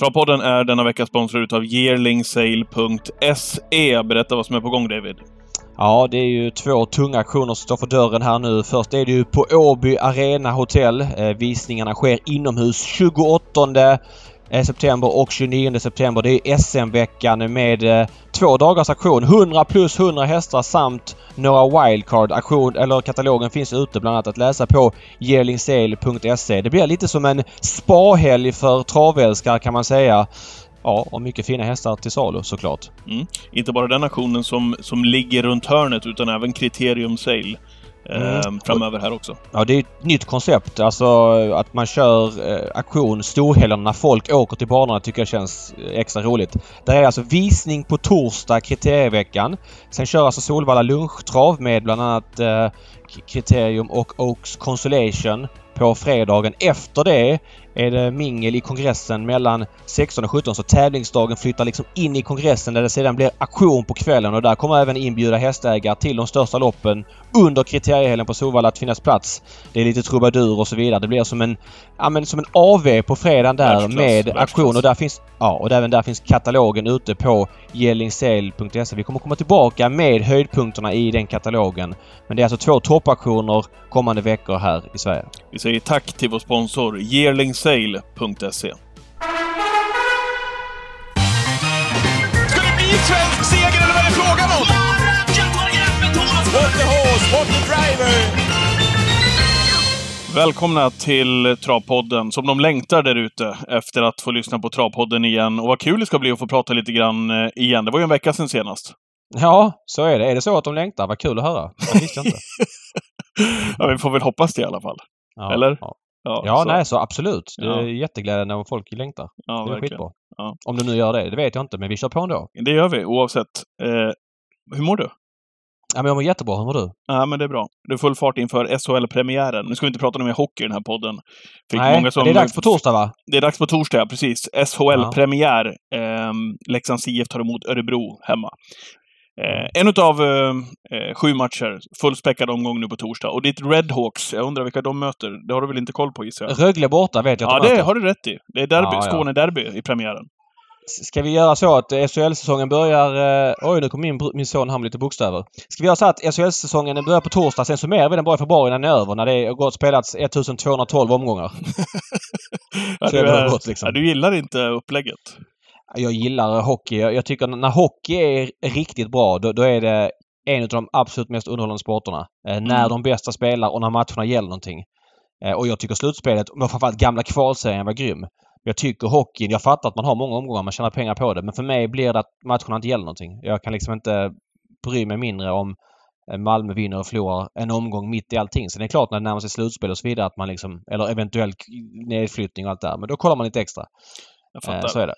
Travpodden är denna vecka sponsrad utav yearlingsale.se. Berätta vad som är på gång, David. Ja, det är ju två tunga aktioner som står för dörren här nu. Först är det ju på Åby Arena Hotel. Eh, visningarna sker inomhus 28 Eh, september och 29 september. Det är SM-veckan med eh, två dagars aktion. 100 plus 100 hästar samt några wildcard. Aktion, eller katalogen finns ute bland annat att läsa på yearlingsale.se. Det blir lite som en spahelg för travälskare kan man säga. Ja, och mycket fina hästar till salu såklart. Mm. Inte bara den aktionen som, som ligger runt hörnet utan även Criterium Sale. Mm. framöver här också. Ja, det är ett nytt koncept. Alltså att man kör eh, aktion storhelgerna när folk åker till banorna tycker jag känns eh, extra roligt. Det är alltså visning på torsdag, kriterieveckan. Sen kör alltså Solvalla lunchtrav med bland annat eh, Kriterium och Oaks Consolation på fredagen. Efter det är det mingel i kongressen mellan 16 och 17 så tävlingsdagen flyttar liksom in i kongressen där det sedan blir aktion på kvällen och där kommer även inbjuda hästägare till de största loppen under kriteriehelgen på Solvalla att finnas plats. Det är lite trubadur och så vidare. Det blir som en, ja, men som en AV på fredagen där Världsklass, med världsklass. aktion och där finns, ja, och även där finns katalogen ute på gellingsale.se. Vi kommer komma tillbaka med höjdpunkterna i den katalogen. Men det är alltså två toppaktioner kommande veckor här i Sverige. Vi säger tack till vår sponsor yearlingsale.se. Ska det bli svensk seger eller vad är det frågan om? What the horse, what the driver! Välkomna till Travpodden, som de längtar där ute efter att få lyssna på Travpodden igen. Och vad kul det ska bli att få prata lite grann eh, igen. Det var ju en vecka sedan senast. Ja, så är det. Är det så att de längtar? Vad kul att höra. Det visste jag inte. Ja, vi får väl hoppas det i alla fall. Ja, Eller? Ja, ja så- nej, så absolut. Det är Ja. jätteglädjande om folk längtar. ja, Det är verkligen. skitbra. Ja. Om du nu gör det. Det vet jag inte, men vi kör på ändå. Det gör vi oavsett. Eh, hur mår du? Ja, men jag mår jättebra. Hur mår du? Ja, men det är bra. Det är full fart inför SHL-premiären. Nu ska vi inte prata mer hockey i den här podden. Fick Nej, många som- det är dags på torsdag va? Det är dags på torsdag, ja, precis. SHL-premiär. Eh, Leksands IF tar emot Örebro hemma. Eh, en utav eh, eh, sju matcher. Fullspäckad omgång nu på torsdag. Och ditt Redhawks, jag undrar vilka de möter. Det har du väl inte koll på gissar jag? Rögle borta vet jag Ja, att de det har du rätt i. Det är derby, Ja, ja. Skåne-derby i premiären. Ska vi göra så att SHL-säsongen börjar... Eh, oj, nu kom min, min son med lite bokstäver. Ska vi göra så att SHL-säsongen börjar på torsdag, sen summerar vi den bara i februari när den är över, när det har gått spelats 1212 omgångar. Ja, du, är gott, liksom. ja, du gillar inte upplägget. Jag gillar hockey. Jag tycker när hockey är riktigt bra, då, då är det en av de absolut mest underhållande sporterna. Eh, När Mm. de bästa spelar och när matcherna gäller någonting. Eh, och jag tycker slutspelet, men framförallt gamla kvalserien var grym. Jag tycker hockeyn, jag fattar att man har många omgångar, man tjänar pengar på det. Men för mig blir det att matcherna inte gäller någonting. Jag kan liksom inte bry mig mindre om eh, Malmö vinner och förlorar en omgång mitt i allting. Sen är det klart när det närmar sig slutspel och så vidare att man liksom, eller eventuell nedflyttning och allt det där. Men då kollar man lite extra. Jag Eh, fattar. så är det.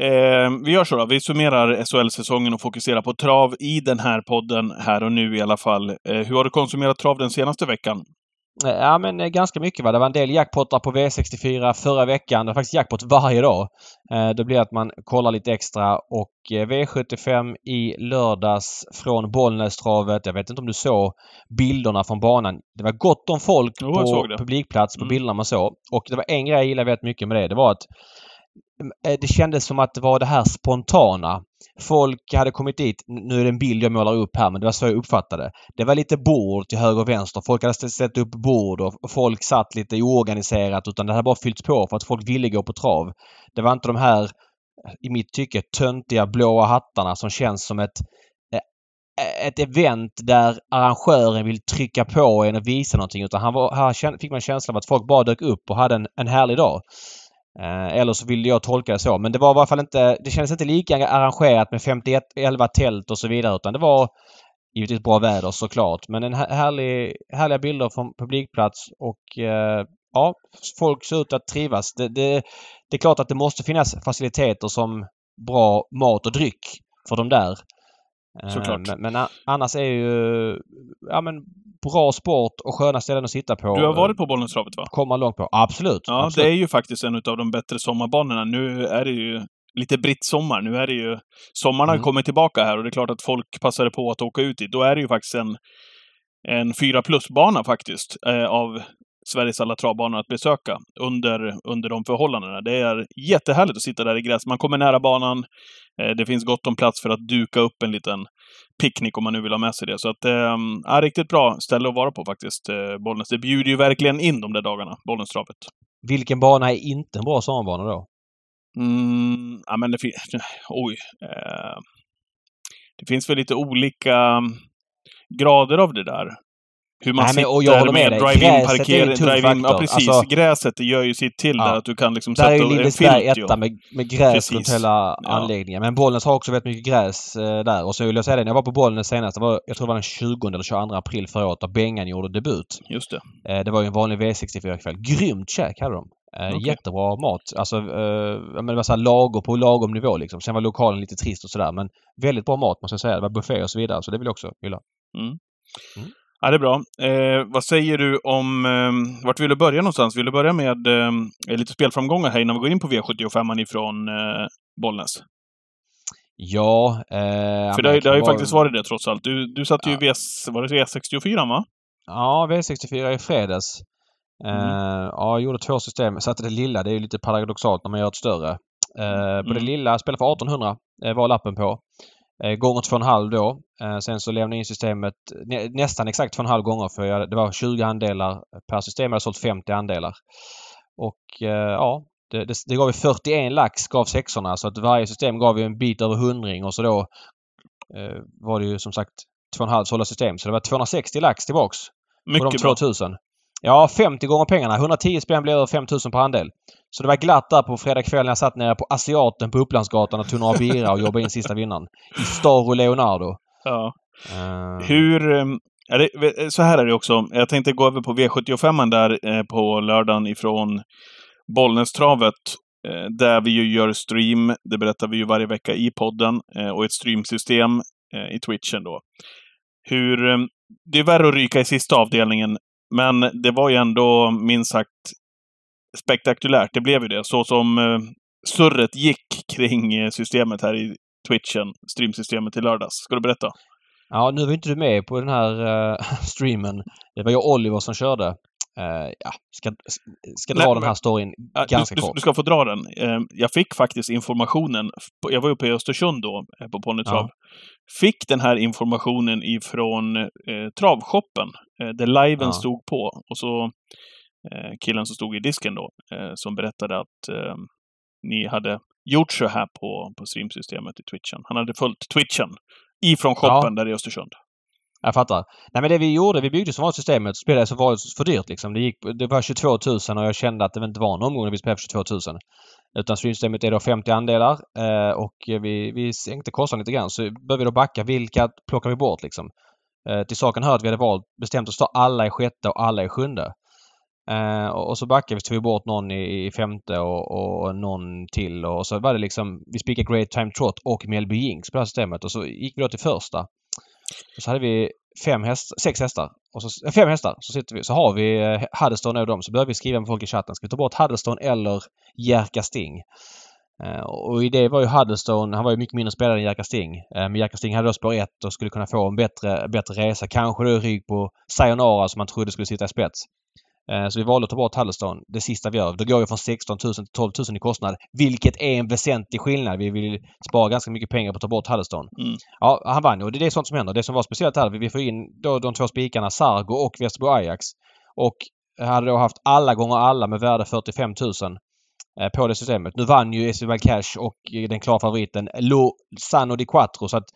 Eh, vi gör så då. Vi summerar SHL-säsongen och fokuserar på trav i den här podden, här och nu i alla fall. Eh, hur har du konsumerat trav den senaste veckan? Eh, Ja men eh, ganska mycket va. Det var en del jackpottar på V64 förra veckan. Det var faktiskt jackpot varje dag. Eh, Det blir att man kollar lite extra och eh, V75 i lördags från Bollnästravet. Jag vet inte om du såg bilderna från banan. Det var gott om folk såg på publikplats på Mm. bilderna man såg. Och det var en grej jag gillade väldigt mycket med det. Det var att Mm, eh, det kändes som att det var det här spontana. Folk hade kommit dit. Nu är det en bild jag målar upp här men det var så jag uppfattade det. Det var lite bord till höger och vänster. Folk hade ställt- upp bord och folk satt lite oorganiserat utan det hade bara fyllts på för att folk ville gå på trav. Det var inte de här, i mitt tycke, töntiga blåa hattarna som känns som ett eh, eh, ett event där arrangören vill trycka på en och visa någonting utan han var, här fick man känslan av att folk bara dök upp och hade en, en härlig dag. Eh, eller så ville jag tolka det så. Men det var i alla fall inte... Det kändes inte lika arrangerat med 51, 11 tält och så vidare utan det var givetvis bra väder såklart. Men en härlig, härliga bilder från publikplats och eh, ja, folk ser ut att trivas. Det, det, det är klart att det måste finnas faciliteter som bra mat och dryck för de där. Eh, Såklart. Men, men a- annars är ju ja, men bra sport och sköna ställen att sitta på. Du har varit på Bollnästravet, va? Komma långt på. Absolut. Ja, absolut. det är ju faktiskt en av de bättre sommarbanorna. Nu är det ju lite brittsommar. Nu är det ju... Sommaren har Mm. kommit tillbaka här och det är klart att folk passade på att åka ut dit. Då är det ju faktiskt en, en 4 plus-bana faktiskt. Eh, av Sveriges alla travbanor att besöka under, under de förhållandena. Det är jättehärligt att sitta där i gräs. Man kommer nära banan. Eh, det finns gott om plats för att duka upp en liten picknick om man nu vill ha med sig det. Så att, eh, ja, riktigt bra ställe att vara på faktiskt, eh, Bollnäs. Det bjuder ju verkligen in de där dagarna, Bollnästravet. Vilken bana är inte en bra sommarbana då? Mm, ja, men det finns... Oj. Eh, det finns väl lite olika grader av det där. Hur man Nej, sitter och jag med, med drive-in parkering. Drive-in, ja, precis. Alltså, Gräset gör ju sitt till Ja. där, att du kan liksom där sätta är ju Lindesberg etta med, med gräs Precis. runt hela Ja. anläggningen. Men Bollnäs har också väldigt mycket gräs eh, där. Och så vill jag säga det, när jag var på Bollnäs senast, det var, jag tror det var den 20 eller 22 april förra året, då Bengan gjorde debut. Just det. Eh, det var ju en vanlig V64-kväll. Grymt käk hade de. Eh, Okej. Jättebra mat. Alltså, eh, men det var så här lager på lagom nivå liksom. Sen var lokalen lite trist och sådär men väldigt bra mat måste jag säga. Det var buffé och så vidare så det vill jag också hylla. Ja, det är bra. Eh, vad säger du om... Eh, vart vill du börja någonstans? Vill du börja med eh, lite spelframgångar här innan vi går in på V75 ifrån eh, Bollnäs? Ja... Eh, För det, ju- det har ju kan faktiskt varit det trots allt. Du, du satte ju Ja. V, var det V64 va? Ja, V64 i fredags. Eh, Mm. Ja, jag gjorde två system. Satte det lilla. Det är ju lite paradoxalt när man gör ett större. Eh, på det Mm. lilla, spelade för 1800 eh, var lappen på. Eh, gånger 2,5 då. Eh, sen så lämnade jag in systemet nä, nästan exakt 2,5 gånger för jag, det var 20 andelar per system. Jag hade sålt 50 andelar. Och eh, ja, det, det, det gav ju 41 lax gav sexorna så att varje system gav ju en bit över hundring och så då eh, var det ju som sagt 2,5 sålda system. Så det var 260 lax tillbaks på de Mycket bra. 2000. Ja, 50 gånger pengarna. 110 spänn blir över 5000 per andel. Så det var glatt där på fredag kväll när jag satt nere på Asiaten på Upplandsgatan och tog några bira och jobbade in sista vinnaren. I Staro Leonardo. Ja. Eh, Hur... eh, Är det, så här är det också. Jag tänkte gå över på V75 där eh, på lördagen ifrån Bollnästravet. Eh, där vi ju gör stream. Det berättar vi ju varje vecka i podden. Och ett streamsystem i Twitchen då. Hur... eh, Det är värre att ryka i sista avdelningen. Men det var ju ändå minst sagt spektakulärt. Det blev ju det. Så som eh, surret gick kring eh, systemet här i Twitchen, streamsystemet i lördags. Ska du berätta? Ja, nu var inte du med på den här eh, streamen. Det var ju Oliver som körde. Eh, ja, ska, ska dra Nej, den här storyn Ja, ganska du, kort. du ska få dra den. Eh, Jag fick faktiskt informationen. Jag var uppe i Östersund då, på Ponnytrav. Fick den här informationen ifrån eh, travshoppen, eh, där liven Ja. stod på. Och så eh, killen som stod i disken då, eh, som berättade att eh, ni hade gjort så här på, på streamsystemet i Twitchen. Han hade följt Twitchen ifrån shoppen där i Östersund. Jag fattar. Nej men det vi gjorde, vi byggde som var systemet, spelade så var det för dyrt liksom. Det, gick, det var 22 000 och jag kände att det inte var en omgång när vi spelade för 22 000. Utan streamsystemet är då 50 andelar eh, och vi, vi sänkte kostnaden lite grann. Så började vi då backa. Vilka plockar vi bort liksom? Eh, till saken hör att vi hade valt, bestämt oss att ta alla i sjätte och alla i sjunde. Eh, och, och så backade vi, så tog vi bort någon i, i femte och, och någon till och så var det liksom, vi spikade Great Time Trot och Melby Jinx på det här systemet och så gick vi då till första. Och så hade vi fem hästar, sex hästar. Och så, eh, fem hästar. Så, sitter vi, så har vi eh, och dem. Så börjar vi skriva med folk i chatten. Ska vi ta bort Huddestone eller Jerka Sting? Eh, och i det var ju Huddestone, han var ju mycket mindre spelare än Jerka Sting. Eh, men Jerka Sting hade då spår 1 och skulle kunna få en bättre, bättre resa. Kanske då i rygg på Sayonara som man trodde skulle sitta i spets. Eh, Så vi valde att ta bort Huddestone det sista vi gör. Då går vi från 16 000 till 12 000 i kostnad. Vilket är en väsentlig skillnad. Vi vill spara ganska mycket pengar på att ta bort Huddestone. Mm. Ja, han vann och det är sånt som händer. Det som var speciellt här, vi får in då de två spikarna Sargo och Västerbro Ajax. Och hade då haft alla gånger alla med värde 45 000 eh, på det systemet. Nu vann ju Esbel Cash och den klara favoriten Lo Sano di Quattro så att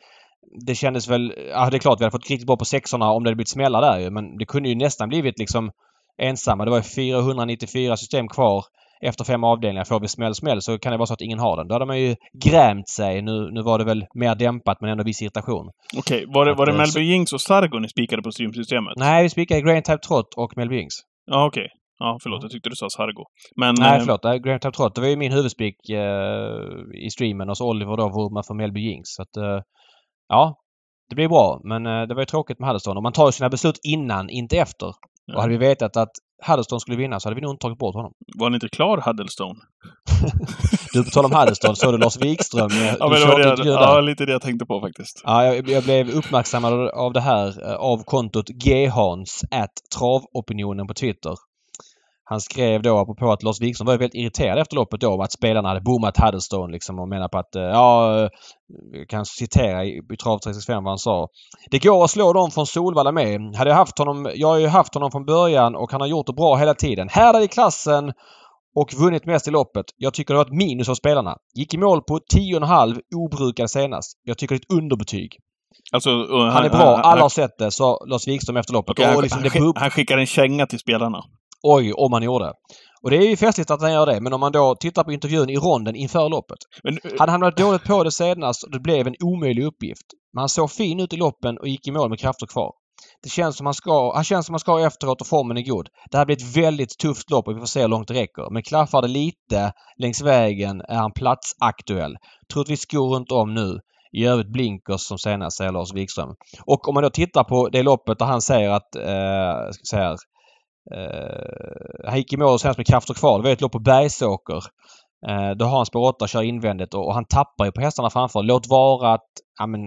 det kändes väl... Ja, det är klart vi hade fått riktigt bra på sexorna om det hade blivit smällar där ju. Men det kunde ju nästan blivit liksom ensamma. Det var ju 494 system kvar efter fem avdelningar. Får vi smäll, smäll så kan det vara så att ingen har den. Då hade man ju grämt sig. Nu, nu var det väl mer dämpat men ändå viss irritation. Okej, var det, var det eh, Melby Jinx och Sargo ni spikade på streamsystemet? Nej, vi spikade Grand Type Trot och Melby Jinx. Ja, okej. Ja, förlåt. Jag tyckte du sa Sargo. Men... Nej, eh, förlåt. Nej, Grand Type Trot. Det var ju min huvudspik eh, i streamen och så Oliver då vurmar för Melby Jinx. Så att, eh, ja, det blir bra. Men eh, det var ju tråkigt med Huddestone. Och man tar ju sina beslut innan, inte efter. Och hade vi vetat att Huddestone skulle vinna så hade vi nog inte tagit bort honom. Var han inte klar, Huddlestone? Du, på tal om Huddestone, såg du Lars Wikström? Ja, men det var det, ja, lite det jag tänkte på faktiskt. Ja, jag, jag blev uppmärksammad av det här eh, av kontot ghans at travopinionen på Twitter. Han skrev då apropå att Lars Wikström var väldigt irriterad efter loppet då att spelarna hade bommat Huddlestone liksom och menar på att eh, ja, jag kan citera i, i Trav 365 vad han sa. Det går att slå dem från Solvalla med. Hade jag haft honom, jag har ju haft honom från början och han har gjort det bra hela tiden. Härdad i klassen och vunnit mest i loppet. Jag tycker det var ett minus av spelarna. Gick i mål på 10,5 obrukad senast. Jag tycker det är ett underbetyg. Alltså, uh, Han är bra. Alla har sett det, sa Lars Wikström efter loppet. Okej, Och han, liksom han, det bub- han skickar en känga till spelarna. Oj, om han gjorde. Och det är ju festligt att han gör det. Men om man då tittar på intervjun i ronden inför loppet. Men, uh, Han hamnade dåligt på det senast och det blev en omöjlig uppgift. Men han såg fin ut i loppen och gick i mål med krafter kvar. Det känns som han ska, han känns som han ska efteråt och formen är god. Det här blir ett väldigt tufft lopp och vi får se hur långt det räcker. Men klaffar det lite längs vägen är han platsaktuell. Troligtvis skor runt om nu. I övrigt blinkers som senast, säger Lars Wikström. Och om man då tittar på det loppet där han säger att, eh, ska säga här, Uh, han gick i mål senast med krafter kvar. Det var ett lopp på Bergsåker. Uh, då har han spår 8 kör invändigt och, och han tappar ju på hästarna framför. Låt vara att ja, men,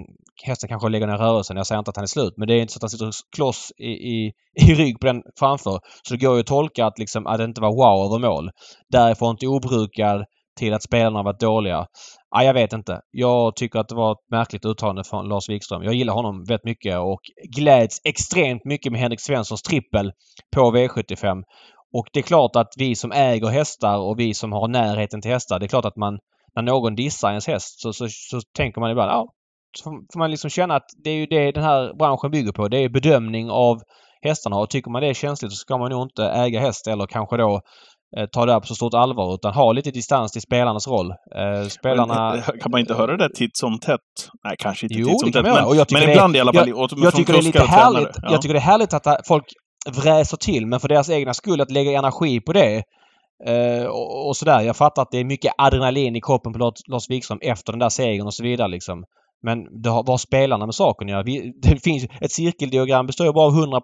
hästen kanske lägger ner rörelsen. Jag säger inte att han är slut. Men det är inte så att han sitter kloss i, i, i rygg på den framför. Så det går ju att tolka att, liksom, att det inte var wow över mål. Därifrån till obrukad till att spelarna har varit dåliga. Ja, jag vet inte. Jag tycker att det var ett märkligt uttalande från Lars Wikström. Jag gillar honom väldigt mycket och gläds extremt mycket med Henrik Svenssons trippel på V75. Och det är klart att vi som äger hästar och vi som har närheten till hästar, det är klart att man när någon dissar ens häst så, så, så tänker man ibland, ja, så får man liksom känna att det är ju det den här branschen bygger på. Det är bedömning av hästarna och tycker man det är känsligt så ska man nog inte äga häst eller kanske då ta det här på så stort allvar utan ha lite distans till spelarnas roll. Eh, spelarna... Men, Kan man inte höra det titt som tätt? Nej, kanske inte Jo, titt som tätt. Men, Och jag men det- ibland i alla fall. jag- Jag från tycker det är lite härligt. Ja. Jag tycker det är härligt att folk vräser till men för deras egna skull att lägga energi på det. Eh, och, och sådär. Jag fattar att det är mycket adrenalin i kroppen på Lars Wikström efter den där segern och så vidare liksom. Men det har, vad har spelarna med saken att göra? Vi, det finns, ett cirkeldiagram består ju bara av 100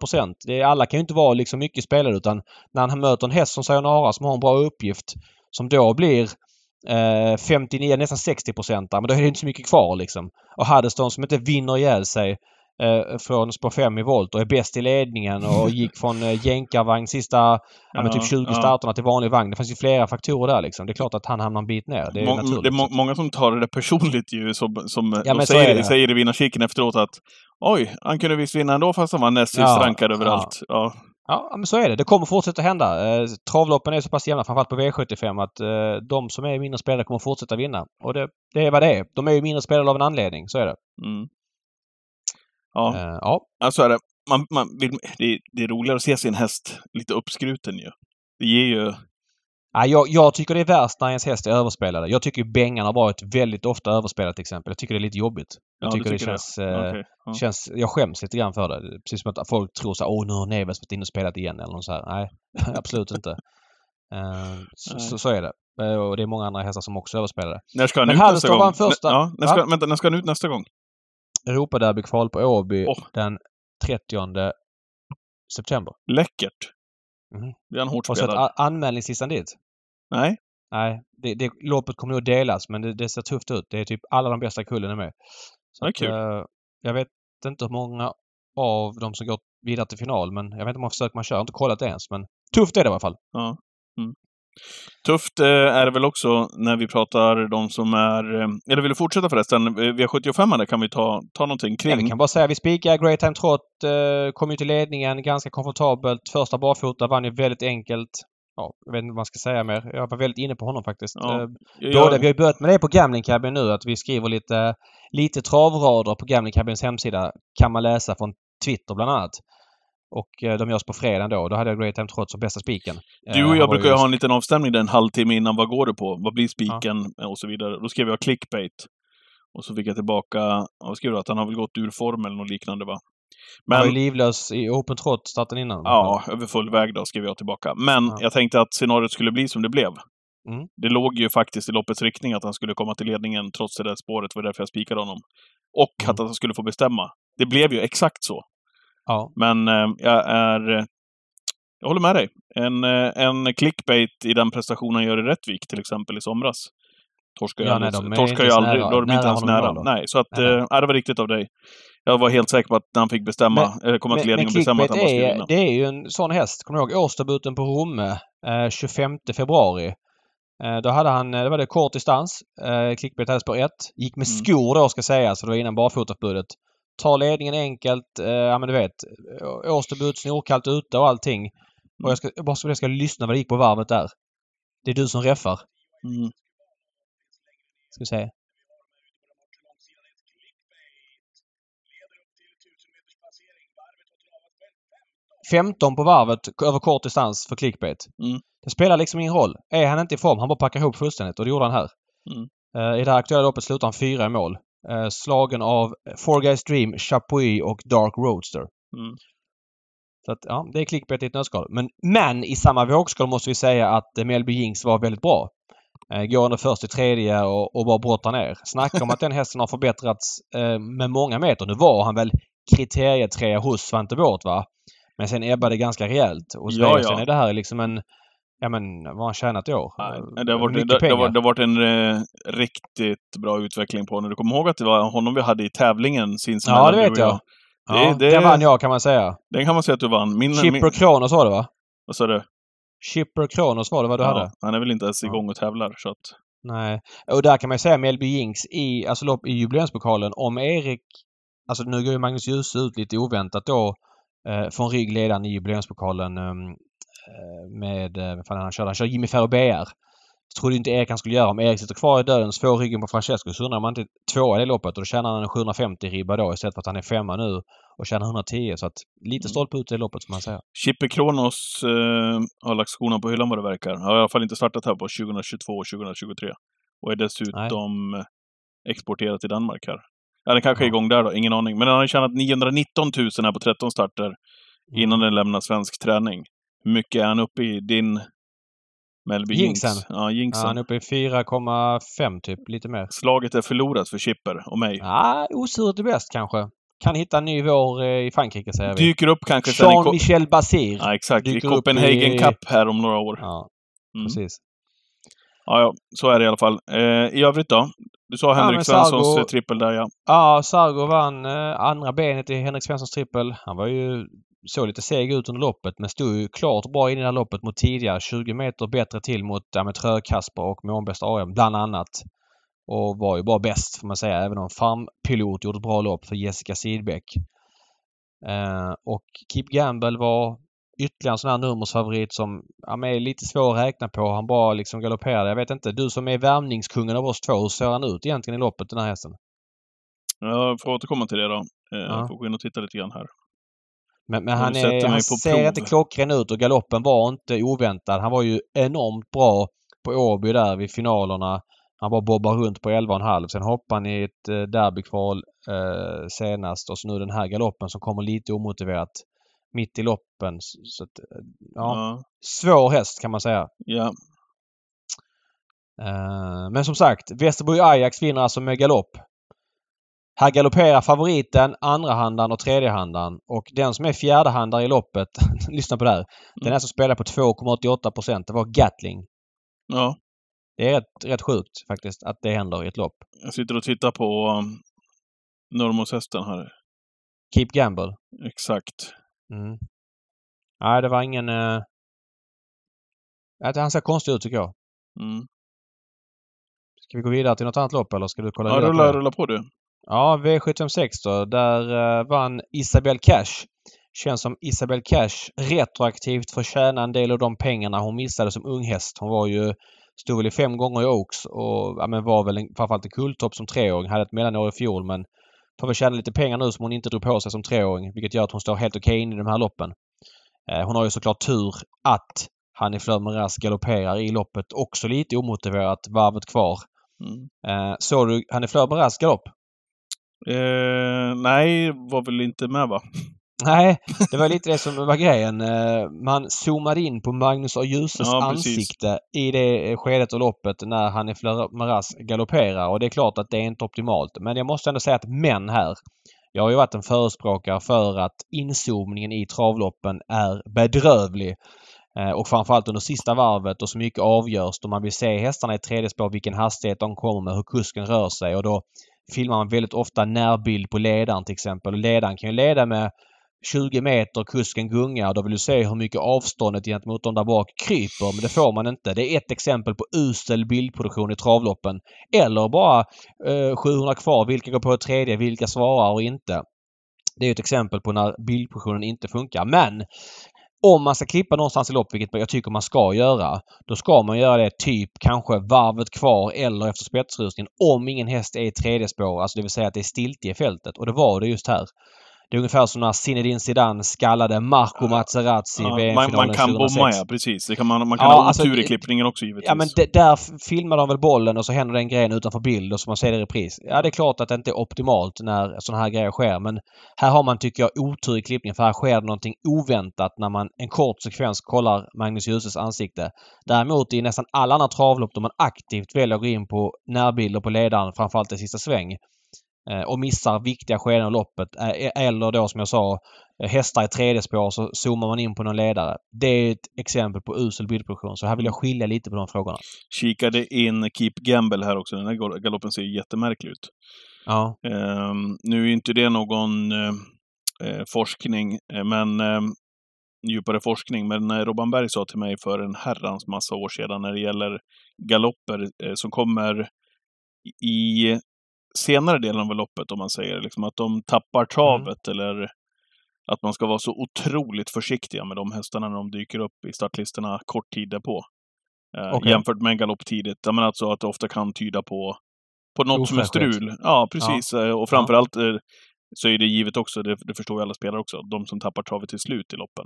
det Alla kan ju inte vara liksom mycket spelare utan när han möter en häst som Sayonara som har en bra uppgift som då blir eh, 59, nästan 60% men då är det inte så mycket kvar liksom. Och Huddeston som inte vinner ihjäl sig eh, från spår 5 i volt och är bäst i ledningen och gick från eh, jänkarvagn sista ja, men typ 20 ja. starterna till vanlig vagn. Det fanns ju flera faktorer där liksom. Det är klart att han hamnar en bit ner. Det är Må- naturligt. det är må många som tar det personligt ju, som, som Ja, säger, det. säger i vinnarkicken efteråt att Oj, han kunde visst vinna ändå fast han var näst sist Ja, rankad överallt. Ja. Ja, men så är det. Det kommer fortsätta hända. Eh, travloppen är så pass jämna, framförallt på V75, att eh, de som är mindre spelare kommer fortsätta vinna. Och det, det är vad det är. De är ju mindre spelare av en anledning. Så är det. Mm. Ja, Eh, ja. alltså är det, man, man vill, det, det är roligare att se sin häst lite uppskruten ju. Det ger ju... Ja, jag, jag tycker det är värst när ens häst är överspelad. Jag tycker Bengan har varit väldigt ofta överspelad till exempel. Jag tycker det är lite jobbigt. Jag Ja, tycker, det tycker det? känns... Eh, Okej, ja. känns... Jag skäms lite grann för det. Precis som att folk tror så åh nu har Neves varit inne och spelat igen eller något så här. Nej, absolut inte. Eh, så, så, så är det. Eh, och det är många andra hästar som också är överspelade. När ska han Men ut nästa gång? första- Ja, när ska, Va? vänta, när ska han ut nästa gång? Europaderby-kval på Åby Åh. den 30 september. Läckert. Mhm. Blir han hårt Har du sett spelad? anmälningslistan dit? Nej? Nej, det, det, loppet kommer nog delas men det, det ser tufft ut. Det är typ alla de bästa kullen är med. Så Ja, att, kul. eh, jag vet inte hur många av de som går vidare till final men jag vet inte hur många försök man kör. Jag har inte kollat det ens men tufft är det i alla fall. Ja. Tufft eh, är det väl också när vi pratar de som är... eh, Eller vill du fortsätta förresten? Eh, V75 där kan vi ta, ta någonting Ja, vi kring. kan bara säga vi spikar Great Time Trot. Eh, kom ju till ledningen ganska komfortabelt. Första barfota vann ju väldigt enkelt. Ja, jag vet inte vad man ska säga mer. Jag var väldigt inne på honom faktiskt. Ja. Jag- Både, vi har ju börjat med det på Gambling Cabin nu att vi skriver lite, lite travrader på Gambling Cabins hemsida. Kan man läsa från Twitter bland annat. Och eh, de görs på fredag då. Då hade jag Great Time Trot som bästa spiken. Du Eh, och han jag brukar ju ju- ha en liten avstämning där en halvtimme innan. Vad går det på? Vad blir spiken? Och så vidare. Då skrev jag clickbait. Och så fick jag tillbaka, ja, vad skrev du? Att han har väl gått ur form eller något liknande va? Han var ju Men, livlös i Open Trot starten innan. ja, över full väg då skrev jag tillbaka. Men Ja. jag tänkte att scenariot skulle bli som det blev. Mm. Det låg ju faktiskt i loppets riktning att han skulle komma till ledningen trots det där spåret. Var därför jag spikade honom. Och Mm. att han skulle få bestämma. Det blev ju exakt så. Ja. Men eh, jag är... eh, Jag håller med dig. En, eh, en clickbait i den prestationen gör i Rättvik, till exempel i somras. Torskar ju Ja, nej, aldrig. torskar ju aldrig. nära- Då är de inte ens nära. då. Nej, så att... Nej, nej. det var riktigt av dig. Jag var helt säker på att han fick bestämma, eller komma till ledningen och bestämma att han bara skulle vinna. det är ju en sån häst. Kommer du ihåg årsdebuten på Romme? eh, 25 februari. Eh, då hade han, det var det kort distans. Eh, Clickbait hade spår 1. Gick med Mm. skor då ska sägas, för det var innan barfotaförbudet. Tar ledningen enkelt. Eh, ja men du vet. eh, Årsdebut, snorkallt ute och allting. Och jag ska, jag bara så jag ska lyssna vad det gick på varvet där. Det är du som reffar. Mm. Ska vi se. 15 på varvet över kort distans för clickbait. Mm. Det spelar liksom ingen roll. Är han inte i form, han bara packar ihop fullständigt och det gjorde han här. Mm. Eh, I det här aktuella loppet slutar han fyra i mål. Eh, slagen av Four Guys Dream, Chapuis och Dark Roadster. Mm. Så att, ja, det är clickbait i ett nötskal. Men, men i samma vågskal måste vi säga att eh, Melby Jinx var väldigt bra. Eh, går under först till tredje och, och bara brottar ner. Snacka om att den hästen har förbättrats eh, med många meter. Nu var han väl kriterietrea hos Svante Båth va? Men sen ebbade det ganska rejält. Och Ja, ja, ja. är det här liksom en... Ja men vad har han tjänat i år? Nej, det har varit, det, det, har, det har varit en eh, riktigt bra utveckling på honom. Du kommer ihåg att det var honom vi hade i tävlingen sinsemellan? Ja, det vet jag. Det- Ja, det- det vann jag kan man säga. Den kan man säga att du vann. Min, Chipper min, Kronos var det va? vad sa du? Chipper Kronos var det vad du hade? Ja, han är väl inte ens igång och tävlar, så att... Nej. Och där kan man ju säga Melby Jinx i, alltså lopp i jubileumspokalen. Om Erik... Alltså nu går ju Magnus Djuse ut lite oväntat då eh, från ryggledaren i jubileumspokalen ehm, eh, med... Eh, vad fan det han körde? Han kör Jimmy Ferro BR. Trodde inte Erik han skulle göra. Om Erik sitter kvar i döden, får ryggen på Francesco så undrar man inte tvåa i det loppet och då tjänar han en 750 ribba då istället för att han är femma nu och tjänar 110. Så att lite Mm. stolpe ut i det loppet får man säga. Chipper Kronos eh, har lagt skorna på hyllan vad det verkar. Har i alla fall inte startat här på 2022 och 2023. Och är dessutom eh, exporterad till Danmark här. Ja, den kanske är igång där då, ingen aning. Men den har tjänat 919 000 här på 13 starter Mm. innan den lämnar svensk träning. Hur mycket är han uppe i din Melby Jinx? Jinxen. Ja, Jinxen. Ja, han är uppe i 4,5 typ. Lite mer. Slaget är förlorat för Chipper och mig. Ja, osurt är bäst kanske. Kan hitta en ny vår eh, i Frankrike säger vi. Dyker upp kanske i... Jean-Michel Basir. ja, exakt. I dyker upp Copenhagen i- Cup här om några år. Ja, Mm. precis. Ja, ja, så är det i alla fall. Eh, I övrigt då? Du sa Henrik men Svenssons Sargo- eh, trippel där, ja. Ja, Sargo vann eh, andra benet i Henrik Svenssons trippel. Han var ju såg lite seg ut under loppet men stod ju klart bra in i det här loppet mot tidigare. 20 meter bättre till mot ja, med Trö Kasper och Månbästa AM bland annat. Och var ju bara bäst får man säga även om Farmpilot gjorde ett bra lopp för Jessica Sidbeck. Eh, och Keep Gamble var ytterligare en sån här nummersfavorit som ja, är lite svår att räkna på. Han bara liksom galopperade. Jag vet inte, du som är värmningskungen av oss två, hur ser han ut egentligen i loppet den här hästen? Jag får återkomma till det då. Eh, Ja. Jag får gå in och titta lite grann här. Men, men han, är, han ser prov. inte klockren ut och galoppen var inte oväntad. Han var ju enormt bra på Åby där vid finalerna. Han bara bobbar runt på 11,5. Sen hoppade han i ett eh, derbykval eh, senast och så nu den här galoppen som kommer lite omotiverat mitt i loppen. Så, att, eh, ja, Ja. svår häst kan man säga. ja. Eh, men som sagt, Västerbo Ajax vinner alltså med galopp. Här galopperar favoriten, andrahandaren och tredjehandaren. Och den som är fjärdehandare i loppet, lyssna på det här. Den är som spelar på 2,88 procent. Det var Gatling. ja. Det är rätt, rätt sjukt faktiskt att det händer i ett lopp. Jag sitter och tittar på um, Normos-hästen här. Keep Gamble. Exakt. Mm. Nej, det var ingen... Uh... Han ser konstig ut tycker jag. Mm. Ska vi gå vidare till något annat lopp eller ska du kolla Ja, vidare rulla, på det? rulla på du. Ja, V756 då. Där eh, vann Isabel Cash. Känns som Isabel Cash retroaktivt får tjäna en del av de pengarna hon missade som ung häst. Hon var ju stod väl i fem gånger i Oaks och ja, men var väl en, framförallt en kulttopp som treåring. Hade ett mellanår i fjol men får väl tjäna lite pengar nu som hon inte drog på sig som treåring. Vilket gör att hon står helt okej in i de här loppen. Eh, hon har ju såklart tur att Hanni Fleur Meras galopperar i loppet också lite omotiverat varvet kvar. Mm. Eh, såg du Hanni Fleur Meras galopp? Eh, nej, var väl inte med va? Nej, det var lite det som var grejen. Eh, Man zoomade in på Magnus A. Djuses Ja, ansikte i det skedet av loppet när han i Maras galopperar och det är klart att det är inte optimalt. Men jag måste ändå säga att män här. Jag har ju varit en förespråkare för att inzoomningen i travloppen är bedrövlig. Eh, Och framförallt under sista varvet och så mycket avgörs då man vill se hästarna i tredje spår, vilken hastighet de kommer med, hur kusken rör sig och då filmar man väldigt ofta närbild på ledaren till exempel. Och ledaren kan ju leda med 20 meter kusken gungar. Då vill du se hur mycket avståndet gentemot de där bak kryper. Men det får man inte. Det är ett exempel på usel bildproduktion i travloppen. Eller bara eh, 700 kvar. Vilka går på tredje? Vilka svarar och inte? Det är ett exempel på när bildproduktionen inte funkar. Men om man ska klippa någonstans i lopp, vilket jag tycker man ska göra, då ska man göra det typ kanske varvet kvar eller efter spetsrusningen om ingen häst är i tredje spår, alltså det vill säga att det är stiltje i fältet. Och det var det just här. Det är ungefär som när Zinedine Zidane skallade Marco Materazzi i Ja, VM-finalen man, man kan 2006. bomma, ja. Precis. Det kan man, man kan Ja, ha alltså, otur i klippningen också givetvis. Ja men det, där filmar de väl bollen och så händer det en gren utanför bild och så man ser det i repris. Ja det är klart att det inte är optimalt när sådana här grejer sker men här har man tycker jag otur i klippningen för här sker det någonting oväntat när man en kort sekvens kollar Magnus Djurses ansikte. Däremot i nästan alla andra travlopp då man aktivt väljer att gå in på närbilder på ledaren framförallt i sista sväng och missar viktiga skeden av loppet eh, eller då som jag sa eh, hästar i tredje spår så zoomar man in på någon ledare. Det är ett exempel på usel bildproduktion så här vill jag skilja lite på de frågorna. Kikade in Keep Gamble här också. Den här gal- galoppen ser jättemärklig ut. Ja. Ehm, nu är inte det någon eh, eh, forskning, eh, men eh, djupare forskning. Men eh, Robban Berg sa till mig för en herrans massa år sedan när det gäller galopper eh, som kommer i senare delen av loppet, om man säger liksom att de tappar travet eller att man ska vara så otroligt försiktiga med de hästarna när de dyker upp i startlistorna kort tid därpå. Eh, Okej. Jämfört med en galopp tidigt. Jag menar alltså att det ofta kan tyda på, på något som är strul. Ja, precis. Eh, Och framförallt eh, så är det givet också, det, det förstår ju alla spelare också, de som tappar travet till slut i loppen.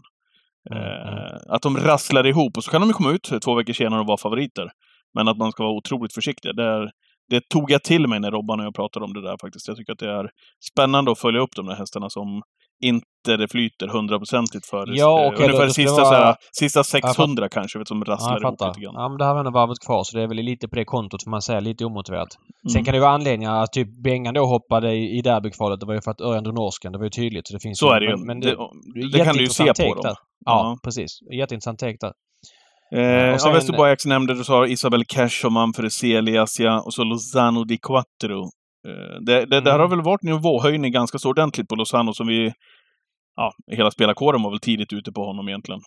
Mm, Eh, Att de rasslar ihop och så kan de komma ut två veckor senare och vara favoriter. Men att man ska vara otroligt försiktig. Det, är, det tog jag till mig när Robban och jag pratade om det där faktiskt. Jag tycker att det är spännande att följa upp de där hästarna som inte det flyter hundraprocentigt för. Ja, Eh, okej, då- Ungefär ska sista, det vara- såhär, sista 600 kanske, vet, som Ja, rasslar jag ihop lite grann. Ja, men det här var ändå varvet kvar så det är väl lite på det kontot får man säga. Lite omotiverat. Sen Mm. kan det ju vara anledningar att typ Bengan då hoppade i, i derbykvalet. Det var ju för att Örjan drog norsken. Det var ju tydligt. Så, det finns Så är det ju. Men, men det, det, det kan du ju se på dem. Där. Ja, precis. Jätteintressant take där. Eh, Och sen- ja, Västerbo Ajax nämnde du, sa Isabel Cash och Manfred Celias, ja, och så Lozano di Quattro. Eh, det, det, där Mm. har väl varit nivåhöjning ganska så ordentligt på Lozano som vi... Ja, hela spelarkåren var väl tidigt ute på honom egentligen.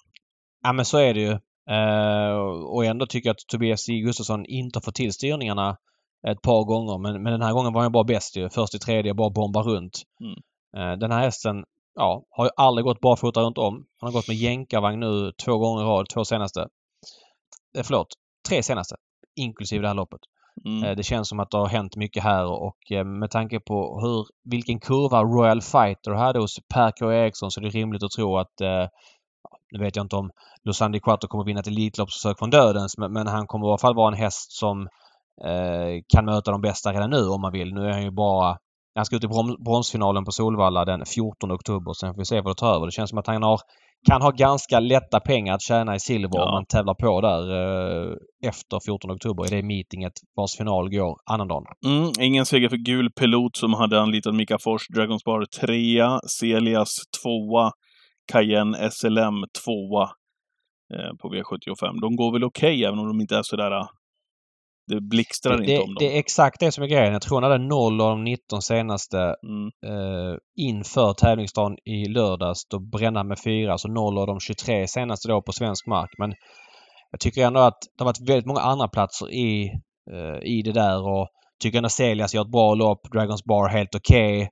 Ja men så är det ju. Eh, och ändå tycker jag att Tobias J. Gustafsson inte har fått till styrningarna ett par gånger. Men, men den här gången var han bara bäst ju. Först i tredje, bara bomba runt. Mm. Eh, den här hästen ja, har ju aldrig gått barfota runt om. Han har gått med jänkarvagn nu två gånger i rad, två senaste. Eh, förlåt, tre senaste. Inklusive det här loppet. Mm. Eh, Det känns som att det har hänt mycket här och eh, med tanke på hur, vilken kurva Royal Fighter hade hos Per K. Eriksson så är det rimligt att tro att eh, nu vet jag inte om Losandi Quattro kommer vinna ett Elitloppsförsök från dödens men, men han kommer i alla fall vara en häst som eh, kan möta de bästa redan nu om man vill. Nu är han ju bara han ska ut i brom, bronsfinalen på Solvalla den 14 oktober. Sen får vi se vad det tar över. Det känns som att han har, kan ha ganska lätta pengar att tjäna i silver Ja. om man tävlar på där eh, efter 14 oktober i det meetinget vars final går annandagen. Mm, ingen seger för gul pilot som hade anlitat Mika Fors, Dragons Bar trea, Celias tvåa, Cayenne SLM tvåa eh, på V75. De går väl okej, även om de inte är sådär... Det blixtrar inte om dem. det är exakt det som är grejen. Jag tror han hade 0 av de 19 senaste Mm. eh, inför tävlingsdagen i lördags. Då brände han med fyra, så 0 av de 23 senaste då på svensk mark. Men jag tycker ändå att det har varit väldigt många andra platser i, eh, i det där och tycker ändå Celias gör ett bra lopp. Dragons Bar helt okej.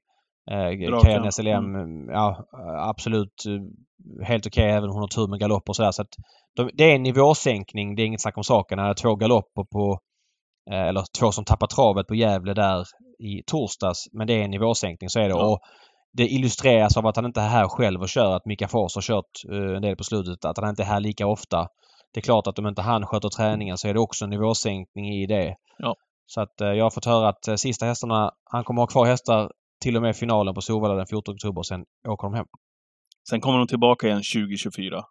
Okay. Bra, Kajan ja. SLM, ja absolut eh, helt okej även om hon har tur med galopper och sådär. Så att de, det är en nivåsänkning. Det är inget snack om saken. Han hade två galopper på eh, eller två som tappar travet på Gävle där i torsdags. Men det är en nivåsänkning, så är det. Ja. Och det illustreras av att han inte är här själv och kör. Att Mika Fors har kört eh, en del på slutet. Att han inte är här lika ofta. Det är klart att om inte han sköter träningen så är det också en nivåsänkning i det. Ja. Så att eh, jag har fått höra att eh, sista hästarna, han kommer ha kvar hästar till och med finalen på Solvalla den 14 oktober. Sen åker de hem. Sen kommer de tillbaka igen 2024.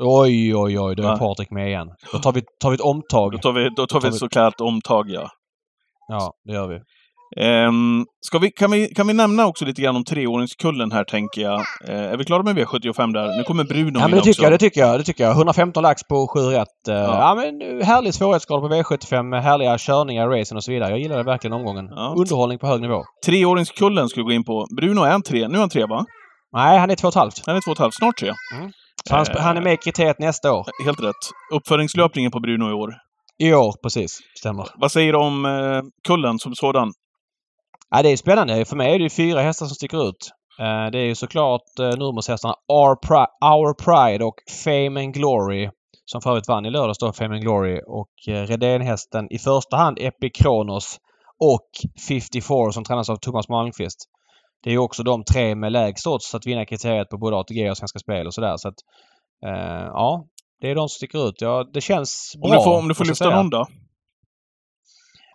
Oj, oj, oj. Då är? Patrik med igen. Då tar vi, tar vi ett omtag. Då tar vi, då tar vi ett så kallat omtag, ja. Ja, det gör vi. Ska vi, kan, vi, kan vi nämna också lite grann om treåringskullen här, tänker jag. Eh, är vi klara med V75 där? Nu kommer Bruno Ja, men in det tycker också. jag, det tycker jag. Det tycker jag. 115 lax på 7 rätt. Ja. Ja. ja men härlig svårighetsgrad på V75. Härliga körningar, racen och så vidare. Jag gillar det verkligen omgången. Ja. Underhållning på hög nivå. Treåringskullen ska vi gå in på. Bruno är en tre. Nu är han tre, va? Nej, han är två och ett halvt. Han är två och ett halvt. Snart tre. Så han, Eh. han är med i kriteriet nästa år. Helt rätt. Uppföringslöpningen på Bruno i år. I år, precis. Stämmer. Vad säger du om eh, kullen som sådan? Ja, det är spännande. För mig är det fyra hästar som sticker ut. Eh, Det är ju såklart nummershästarna Our, Pri- Our Pride och Fame and Glory. Som för övrigt vann i lördags då, Fame and Glory. Och uh, Redén-hästen i första hand Epic Kronos och 54 som tränas av Thomas Malmqvist. Det är ju också de tre med lägst odds att vinna kriteriet på både ATG och Svenska Spel och sådär. Så att, eh, ja, det är de som sticker ut. Ja, det känns bra. Om du får, om du får lyfta någon då?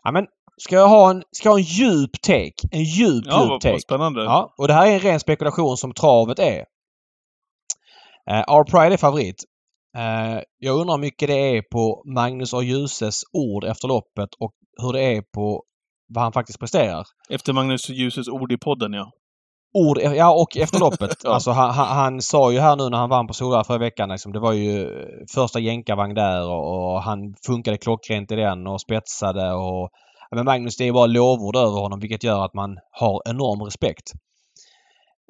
Ja, men ska jag ha en, ska jag ha en djup take? En djup, Ja, djup vad, take. spännande. Ja, och det här är en ren spekulation som travet är. Uh, Our Pride är favorit. Eh, jag undrar hur mycket det är på Magnus A. Djuses ord efter loppet och hur det är på vad han faktiskt presterar. Efter Magnus Djuses ord i podden, ja. Ord, ja och efter loppet. Ja. Alltså han, han, han sa ju här nu när han vann på Solvalla förra veckan liksom, det var ju eh, första jänkarvagn där och, och han funkade klockrent i den och spetsade och... Men Magnus, det är bara lovord över honom vilket gör att man har enorm respekt.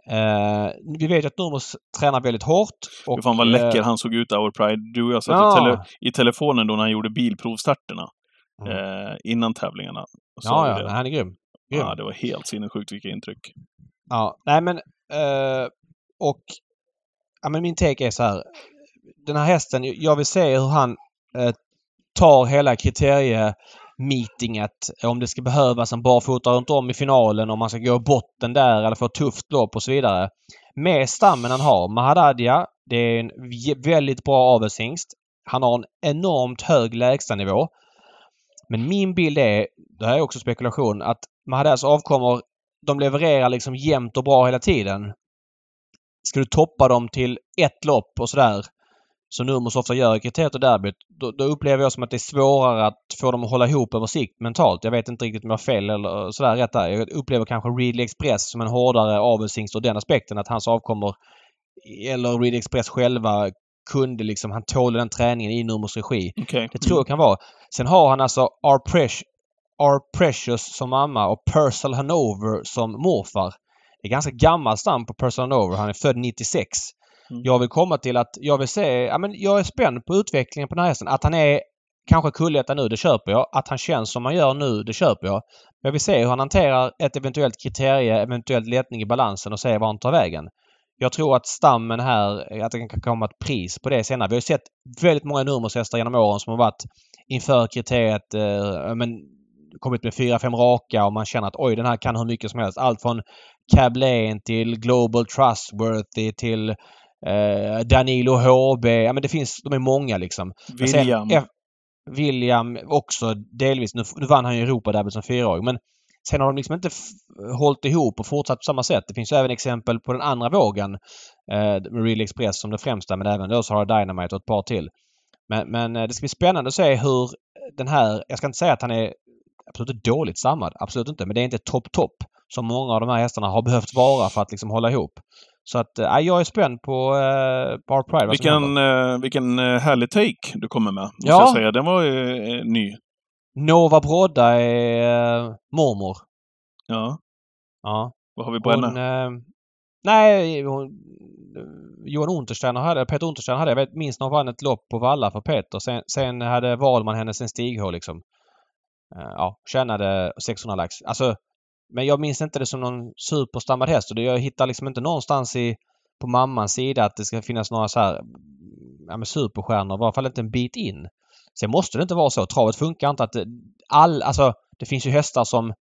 Eh, vi vet att Nurmos tränar väldigt hårt. Och, fan vad läcker eh, han såg ut, Our Pride. Du och jag satt Ja. i, tele, i telefonen då när han gjorde bilprovstarterna. Mm. Eh, innan tävlingarna. Och sa Ja, ja, det. han är grym. grym. ja, det var helt sinnessjukt vilka intryck. Ja, nej men eh, och ja, men min take är så här. Den här hästen, jag vill se hur han eh, tar hela kriteriemeetinget. Om det ska behövas en barfota runt om i finalen, om man ska gå i botten där eller få ett tufft lopp och så vidare. Med stammen han har. Mahadadia, det är en vä- väldigt bra avelshingst. Han har en enormt hög lägstanivå. Men min bild är, det här är också spekulation, att Mahadas alltså avkommor de levererar liksom jämnt och bra hela tiden. Ska du toppa dem till ett lopp och sådär som Nurmos ofta gör i kriteriet och derbyt, då, då upplever jag som att det är svårare att få dem att hålla ihop över sikt mentalt. Jag vet inte riktigt om jag har fel eller sådär rätt där. Jag upplever kanske Readly Express som en hårdare avelshingst ur den aspekten att hans avkommor eller Readly Express själva kunde liksom, han tålde den träningen i Nurmos regi. Okej. Det tror jag kan vara. Sen har han alltså Our, Precious, Our Precious som mamma och Purcell Hanover som morfar. Det är ganska gammal stam på Purcell Hanover. Han är född 96. Mm. Jag vill komma till att jag vill se... Ja, men jag är spänd på utvecklingen på den här hästen. Att han är kanske kullätta nu, det köper jag. Att han känns som han gör nu, det köper jag. Men jag vill se hur han hanterar ett eventuellt kriterie, eventuellt letning i balansen och se var han tar vägen. Jag tror att stammen här, att det kan komma ett pris på det senare. Vi har sett väldigt många nummershästar genom åren som har varit inför kriteriet, eh, men kommit med fyra, fem raka och man känner att oj, den här kan hur mycket som helst. Allt från Cab Lane till Global Trustworthy till eh, Danilo HB. Ja, men det finns, de är många liksom. Sen William. F- William också delvis. Nu, nu vann han ju Europaderbyt som fyraåring men sen har de liksom inte hållit ihop och fortsatt på samma sätt. Det finns ju även exempel på den andra vågen eh, Real Express som det främsta men även då så har Dynamite och ett par till. Men, men eh, det ska bli spännande att se hur den här, jag ska inte säga att han är absolut inte dåligt stammad, absolut inte, men det är inte topp-topp som många av de här hästarna har behövt vara för att liksom hålla ihop. Så att eh, jag är spänd på uh, Bar Pride. Vilken, eh, vilken härlig take du kommer med, måste Ja. jag säga. Den var ju eh, ny. Nova Brodda är uh, mormor. Ja. Ja. Vad har vi på Hon, henne? eh, nej, hon, Johan Untersteiner hade, Peter Untersteiner hade, jag vet, minst när hon vann ett lopp på Valla för Peter. Sen, sen hade Wahlman hennes en Stig-H liksom. Eh, ja, tjänade 600 lax. Alltså, men jag minns inte det som någon superstammad häst. Och det, jag hittar liksom inte någonstans i, på mammans sida att det ska finnas några så här ja, men superstjärnor. I varje fall inte en bit in. Sen måste det inte vara så. Travet funkar inte att det, all, alltså, det finns ju hästar som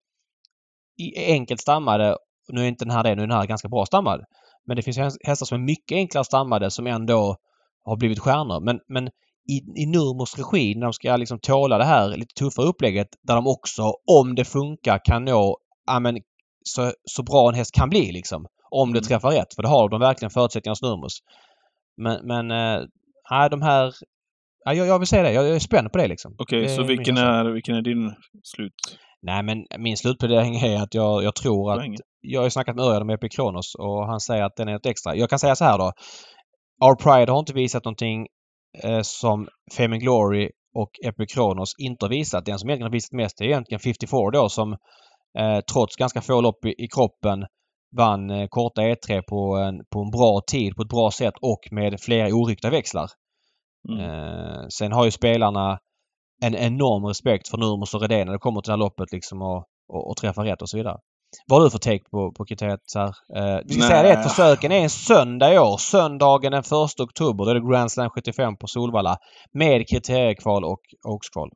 i- enkelt stammade. Nu är inte den här det, nu är den här ganska bra stammad. Men det finns häst- hästar som är mycket enklare stammade som ändå har blivit stjärnor. Men, men i, i Nurmos regi, när de ska liksom tåla det här lite tuffare upplägget, där de också, om det funkar, kan nå ja, men, så, så bra en häst kan bli liksom. Om det Mm. träffar rätt. För det har de verkligen förutsättningar hos Nurmos. Men, men eh, nej, de här... Ja, jag, jag vill säga det. Jag är spänd på det liksom. Okej, det så vilken är, vilken är din slut? Nej men min slutplädering är att jag, jag tror att... Jag har ju snackat med Örjan om Epic Kronos och han säger att den är ett extra. Jag kan säga så här då. Our Pride har inte visat någonting eh, som Fame and Glory och Epic Kronos inte har visat. Den som egentligen har visat mest är egentligen 54 då som eh, trots ganska få lopp i, i kroppen vann eh, korta E3 på en, på en bra tid, på ett bra sätt och med flera oryckta växlar. Mm. Eh, sen har ju spelarna en enorm respekt för Nurmos och Redén när det kommer till det här loppet liksom och, och, och träffa rätt och så vidare. Vad har du för take på, på kriteriet här? Eh, vi ska säga det att försöken är en söndag i år. Söndagen den 1 oktober. Då är det Grand Slam 75 på Solvalla. Med kriteriekval och Oaks-kval.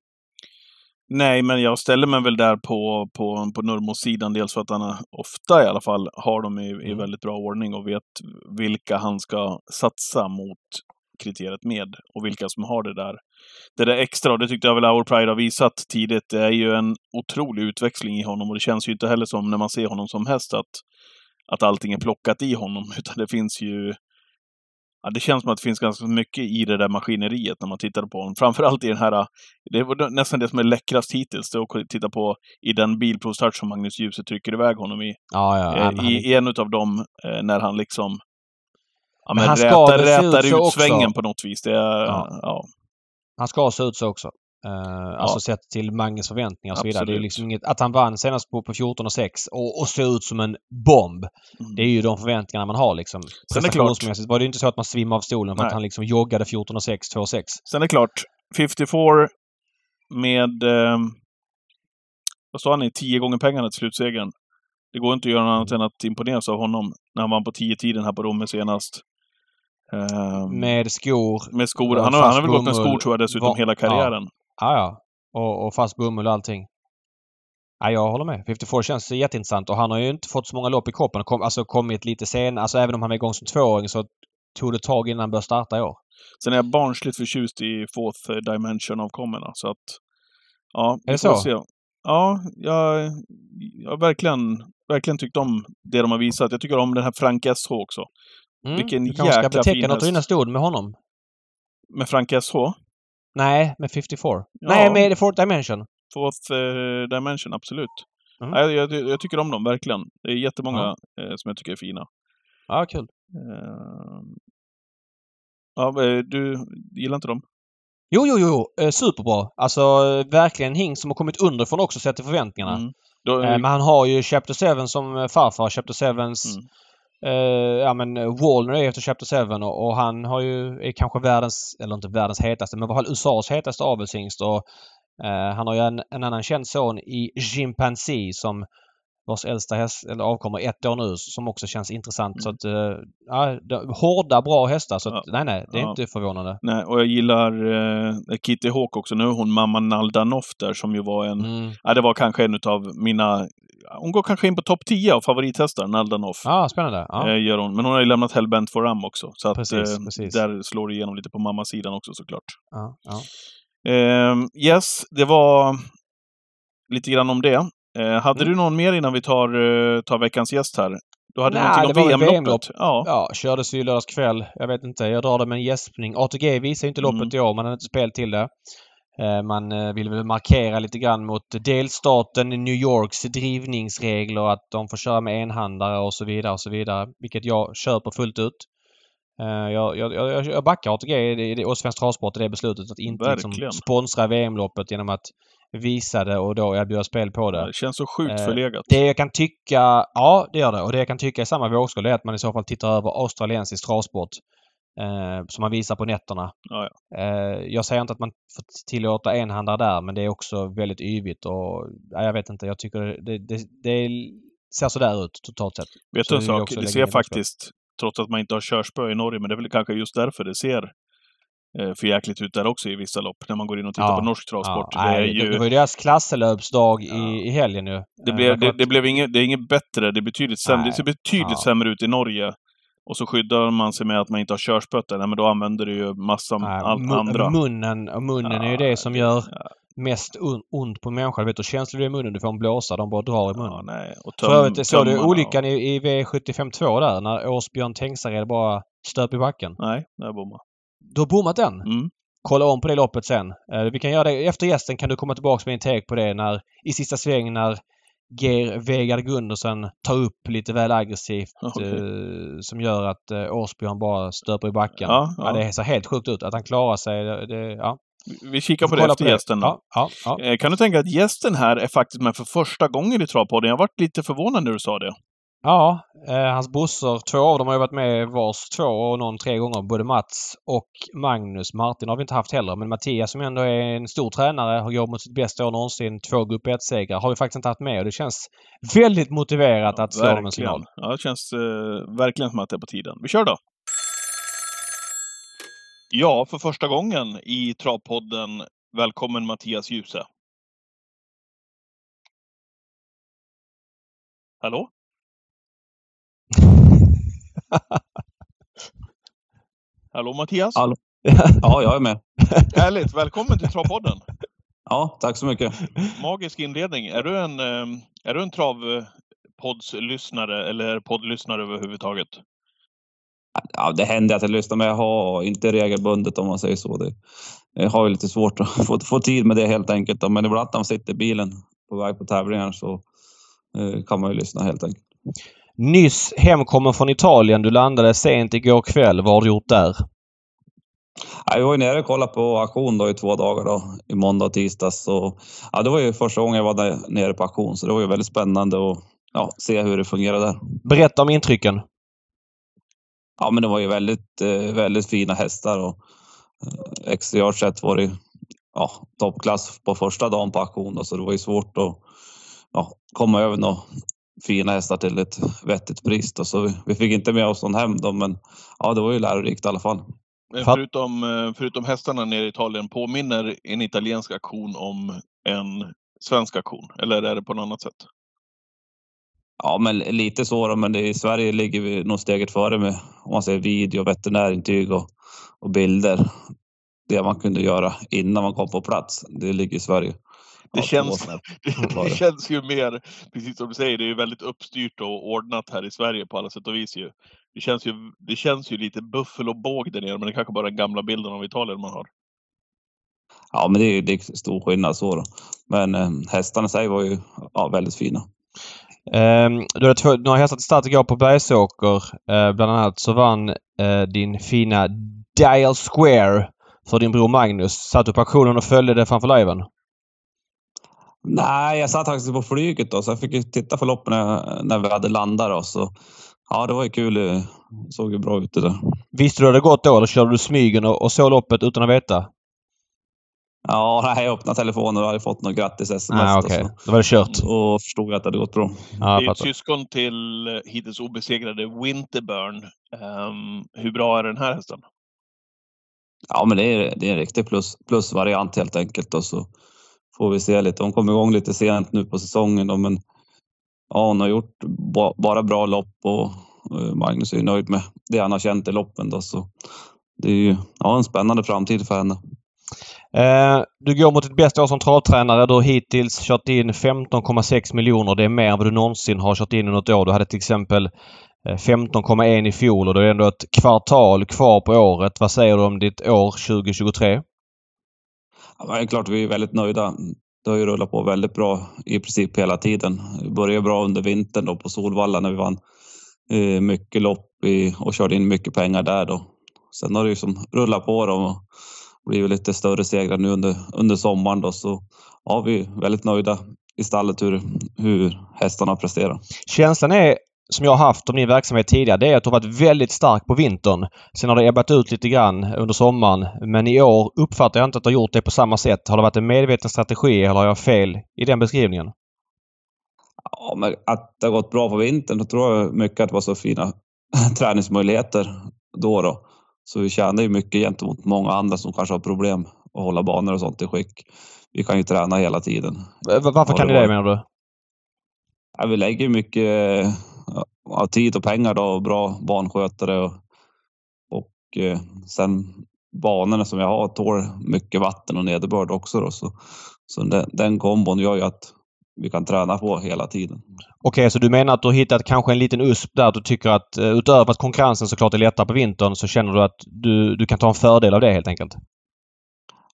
Nej, men jag ställer mig väl där på, på, på Nurmos sidan. Dels för att han ofta i alla fall har dem i, i Mm. väldigt bra ordning och vet vilka han ska satsa mot kriteriet med och vilka som har det där. Det där extra, och det tyckte jag väl Our Pride har visat tidigt, det är ju en otrolig utväxling i honom och det känns ju inte heller som när man ser honom som häst att, att allting är plockat i honom, utan det finns ju Ja, det känns som att det finns ganska mycket i det där maskineriet när man tittar på honom. Framförallt i den här, det var nästan det som är läckrast hittills, det att titta på i den bilprovstart som Magnus Djuse trycker iväg honom i. Ja, ja. Eh, I, I en utav dem, eh, när han liksom ja, Men men han ska rätar, ut rätar ut också. svängen på något vis. Det Ja. ja. Han ska se ut så också. Uh, Alltså sett till Manges förväntningar och så vidare. Det är liksom inget... Att han vann senast på, på 14 och 6 och, och såg ut som en bomb. Mm. Det är ju de förväntningarna man har liksom. Sen är klart- var det ju inte så att man svimmade av stolen för Nej. att han liksom joggade 14 och 6, 2 och 6. Sen är det klart, 54 med, eh, vad sa ni, 10 gånger pengarna till slutsegern. Det går inte att göra något annat än att imponeras av honom när han vann på 10-tiden här på Romme senast. Eh, Med skor. med skor. Han har, han har väl gått med skor tror jag dessutom hela karriären. Ja, ja. Och, och fast bomull och allting. Ja, jag håller med. 54 känns jätteintressant och han har ju inte fått så många lopp i kroppen. Kom, alltså kommit lite sen. Alltså även om han var igång som tvååring så tog det tag innan han började starta i år. Sen är jag barnsligt förtjust i Fourth Dimension av kommorna, så att... Ja, Är vi det får så? se. Ja, jag, jag har verkligen, verkligen tyckt om det de har visat. Jag tycker om den här Frank SH också. Mm. Vilken du kanske ska jäkla beteckna fin något häst. innan stod med honom? Med Frank SH. Nej, med 54. Ja. Nej, med Fourth Dimension. Fourth eh, Dimension, absolut. Mm. Nej, jag, jag, tycker om dem, verkligen. Det är jättemånga eh, som jag tycker är fina. Ja, kul. Eh, ja, eh, du gillar inte dem? Jo, jo, jo. Eh, superbra. Alltså verkligen en hing som har kommit underifrån också sett till förväntningarna. Mm. Då, Eh, men han har ju Chapter 7 som farfar. Chapter 7s Mm. Eh, ja men eh, Wallner är efter Chapter 7 och, och han har ju, är kanske världens, eller inte världens hetaste, men i alla fall USAs hetaste avelshingst och eh, han har ju en, en annan känd son i Chimpanzee som vars äldsta häst, eller avkommer ett år nu, som också känns intressant. Så att, eh, ja, de, hårda, bra hästar. Så att, nej, nej, det är Ja. inte förvånande. Nej, och jag gillar eh, Kitty Hawk också. Nu hon mamma Naldanoff där som ju var en... Mm. Ja, det var kanske en av mina... Hon går kanske in på topp 10 av favorithästar, Naldanoff. Ja, spännande. Ja. Eh, gör hon. Men hon har ju lämnat Hellbent for Ram också. Så att Precis, eh, precis. där slår det igenom lite på mammasidan också såklart. Ja, ja. Eh, yes, det var lite grann om det. Eh, hade Mm. du någon mer innan vi tar, eh, tar veckans gäst här? Du hade Nej, någonting om VM-loppet? VM-lopp. Ja. Ja, kördes ju lördags kväll. Jag vet inte. Jag drar det med en gäspning. ATG visar ju inte loppet Mm. i år. Man hade inte spel till det. Eh, Man eh, vill väl markera lite grann mot delstaten New Yorks drivningsregler. Att de får köra med enhandare och så vidare och så vidare. Vilket jag köper fullt ut. Eh, Jag, jag, jag, jag backar ATG och Svensk Travsport i det beslutet att inte liksom sponsra VM-loppet genom att visa det och då erbjuda spel på det. Det känns så sjukt förlegat. Det jag kan tycka, ja det gör det. Och det jag kan tycka i samma vågskål är att man i så fall tittar över australiensisk travsport. Eh, som man visar på nätterna. Ja, Eh, jag säger inte att man får tillåta enhandare där men det är också väldigt yvigt och ja, jag vet inte. Jag tycker det, det, det ser sådär ut totalt sett. Vet du en sak? Det ser faktiskt, trots att man inte har körspö i Norge, men det är väl kanske just därför det ser eh, för jäkligt ut där också i vissa lopp, när man går in och tittar Ja. på norsk travsport. Ja, det, är nej, ju, det, var ju deras klasselöpsdag i, Ja. i helgen ju. det, Eh, blev, därför det, det blev inget, det är inget bättre, det är betydligt sämre. Nej. Det ser betydligt Ja. sämre ut i Norge. Och så skyddar man sig med att man inte har körspötter. Nej, men då använder du ju massa nej, andra. Munnen, och munnen är ju Ja, det som gör ja, mest on, ont på människan. Du vet hur känslig du är i munnen. Du får en blåsa. De bara drar i munnen. ja, nej. Och För töm, övrigt såg du olyckan i, i V752 där när Åsbjörn Tengsared bara stöp i backen. Och, nej, där bommade. Du har bommat den. Mm. Kolla om på det loppet sen. Eh, vi kan göra det efter gästen kan du komma tillbaka med en take på det när i sista svängen när Ger Vegard Gundersen tar upp lite väl aggressivt Okej. eh, som gör att eh, Åsbjörn bara stöper i backen. Ja, ja. det ser helt sjukt ut. Att han klarar sig. Det, det, ja. Vi- kikar på det efter gästen. då. Ja, ja, ja. Eh, Kan du tänka att gästen här är faktiskt med för första gången i Travpodden? Jag varit lite förvånad när du sa det. Ja, eh, hans brorsor, två av dem har ju varit med vars två och någon tre gånger. Både Mats och Magnus. Martin har vi inte haft heller. Men Mattias som ändå är en stor tränare har gått mot sitt bästa år någonsin. Två grupp 1-segrar har vi faktiskt inte haft med och det känns väldigt motiverat ja, att slå dem en signal. Ja, det känns eh, verkligen som att det är på tiden. Vi kör då! Ja, för första gången i Travpodden, välkommen Mattias Djuse. Hallå? Hallå Mattias? Hallå. Ja, jag är med. Härligt! Välkommen till Travpodden! Ja, tack så mycket. Magisk inledning. Är du en, ehm, är du en travpoddslyssnare eller poddlyssnare överhuvudtaget? Ja, det händer att jag lyssnar, men jag har inte regelbundet om man säger så. Det, jag har ju lite svårt att få, få tid med det helt enkelt. Men ibland när man sitter i bilen på väg på tävlingar så eh, kan man ju lyssna helt enkelt. Nyss hemkommen från Italien. Du landade sent igår kväll. Vad har du gjort där? Ja, vi var ju nere och kollade på auktion då i två dagar då, i måndag och tisdag. Så, ja, det var ju första gången jag var nere på auktion så det var ju väldigt spännande att ja, se hur det fungerar där. Berätta om intrycken. Ja, men det var ju väldigt, eh, väldigt fina hästar och eh, exteriört sett var det ja, toppklass på första dagen på auktion då, så det var ju svårt att ja, komma över några fina hästar till ett vettigt pris. Då. Så vi, vi fick inte med oss någon hem då, men ja, det var ju lärorikt i alla fall. Förutom, eh, förutom hästarna nere i Italien, påminner en italiensk aktion om en svensk aktion? Eller är det på något annat sätt? Ja, men lite så då, men det, i Sverige ligger vi nog steget före med om man säger video, veterinärintyg och, och bilder. Det man kunde göra innan man kom på plats, det ligger i Sverige. Det, känns, det, det, känns ju mer, precis som du säger, det är ju väldigt uppstyrt och ordnat här i Sverige på alla sätt och vis ju. Det känns ju, det känns ju lite buffel och båg där nere, men det är kanske bara den gamla bilden av Italien man har. Ja, men det är, det är stor skillnad så då. Men eh, hästarna i sig var ju ja, väldigt fina. Um, du två, några hästar till start igår på Bergsåker. Uh, bland annat så vann uh, din fina Dial Square för din bror Magnus. Satt du på auktionen och följde det framför liven? Nej, jag satt faktiskt på flyget då, så jag fick titta på loppen när, när vi hade landat. Då, så, ja, det var ju kul. Det såg ju bra ut det där. Visste du hur det gått då eller körde du smygen och, och såg loppet utan att veta? Ja, jag öppnade telefonen och hade fått något grattis-sms. Ah, okay. Då var det kört. Och förstod att det hade gått bra. Ja, det är ett syskon till eh, hittills obesegrade Winterburn. Um, hur bra är den här hästen? Ja, men det är, det är en riktig plus, plusvariant helt enkelt. Och så får vi se lite. Hon kom igång lite sent nu på säsongen då, men ja, hon har gjort bara bra lopp och eh, Magnus är nöjd med det han har känt i loppen då, så det är ju ja, en spännande framtid för henne. Eh, du går mot ditt bästa år som travtränare. Du har hittills kört in 15,6 miljoner. Det är mer än vad du någonsin har kört in i något år. Du hade till exempel eh, 15,1 i fjol och då är det ändå ett kvartal kvar på året. Vad säger du om ditt år 2023? Ja, det är klart vi är väldigt nöjda. Det har ju rullat på väldigt bra i princip hela tiden. Det började bra under vintern då på Solvalla när vi vann eh, mycket lopp och körde in mycket pengar där då. Sen har det ju som rullat på då och blivit lite större segrar nu under, under sommaren då så ja, vi är väldigt nöjda i stallet hur, hur hästarna presterar. Känslan är som jag har haft om din verksamhet tidigare det är att du har varit väldigt stark på vintern. Sen har det ebbat ut lite grann under sommaren. Men i år uppfattar jag inte att du har gjort det på samma sätt. Har det varit en medveten strategi eller har jag fel i den beskrivningen? Ja, men att det har gått bra på vintern, då tror jag mycket att det var så fina träningsmöjligheter då. då. Så vi tjänar ju mycket gentemot många andra som kanske har problem att hålla banor och sånt i skick. Vi kan ju träna hela tiden. Varför kan ni det menar du? Ja, vi lägger mycket ja, tid och pengar då och bra banskötare. och, och eh, sen banorna som jag har tål mycket vatten och nederbörd också då, så, så den, den kombon gör ju att vi kan träna på hela tiden. Okej, okay, så du menar att du har hittat kanske en liten USP där du tycker att eh, utöver att konkurrensen såklart är lättare på vintern så känner du att du, du kan ta en fördel av det helt enkelt?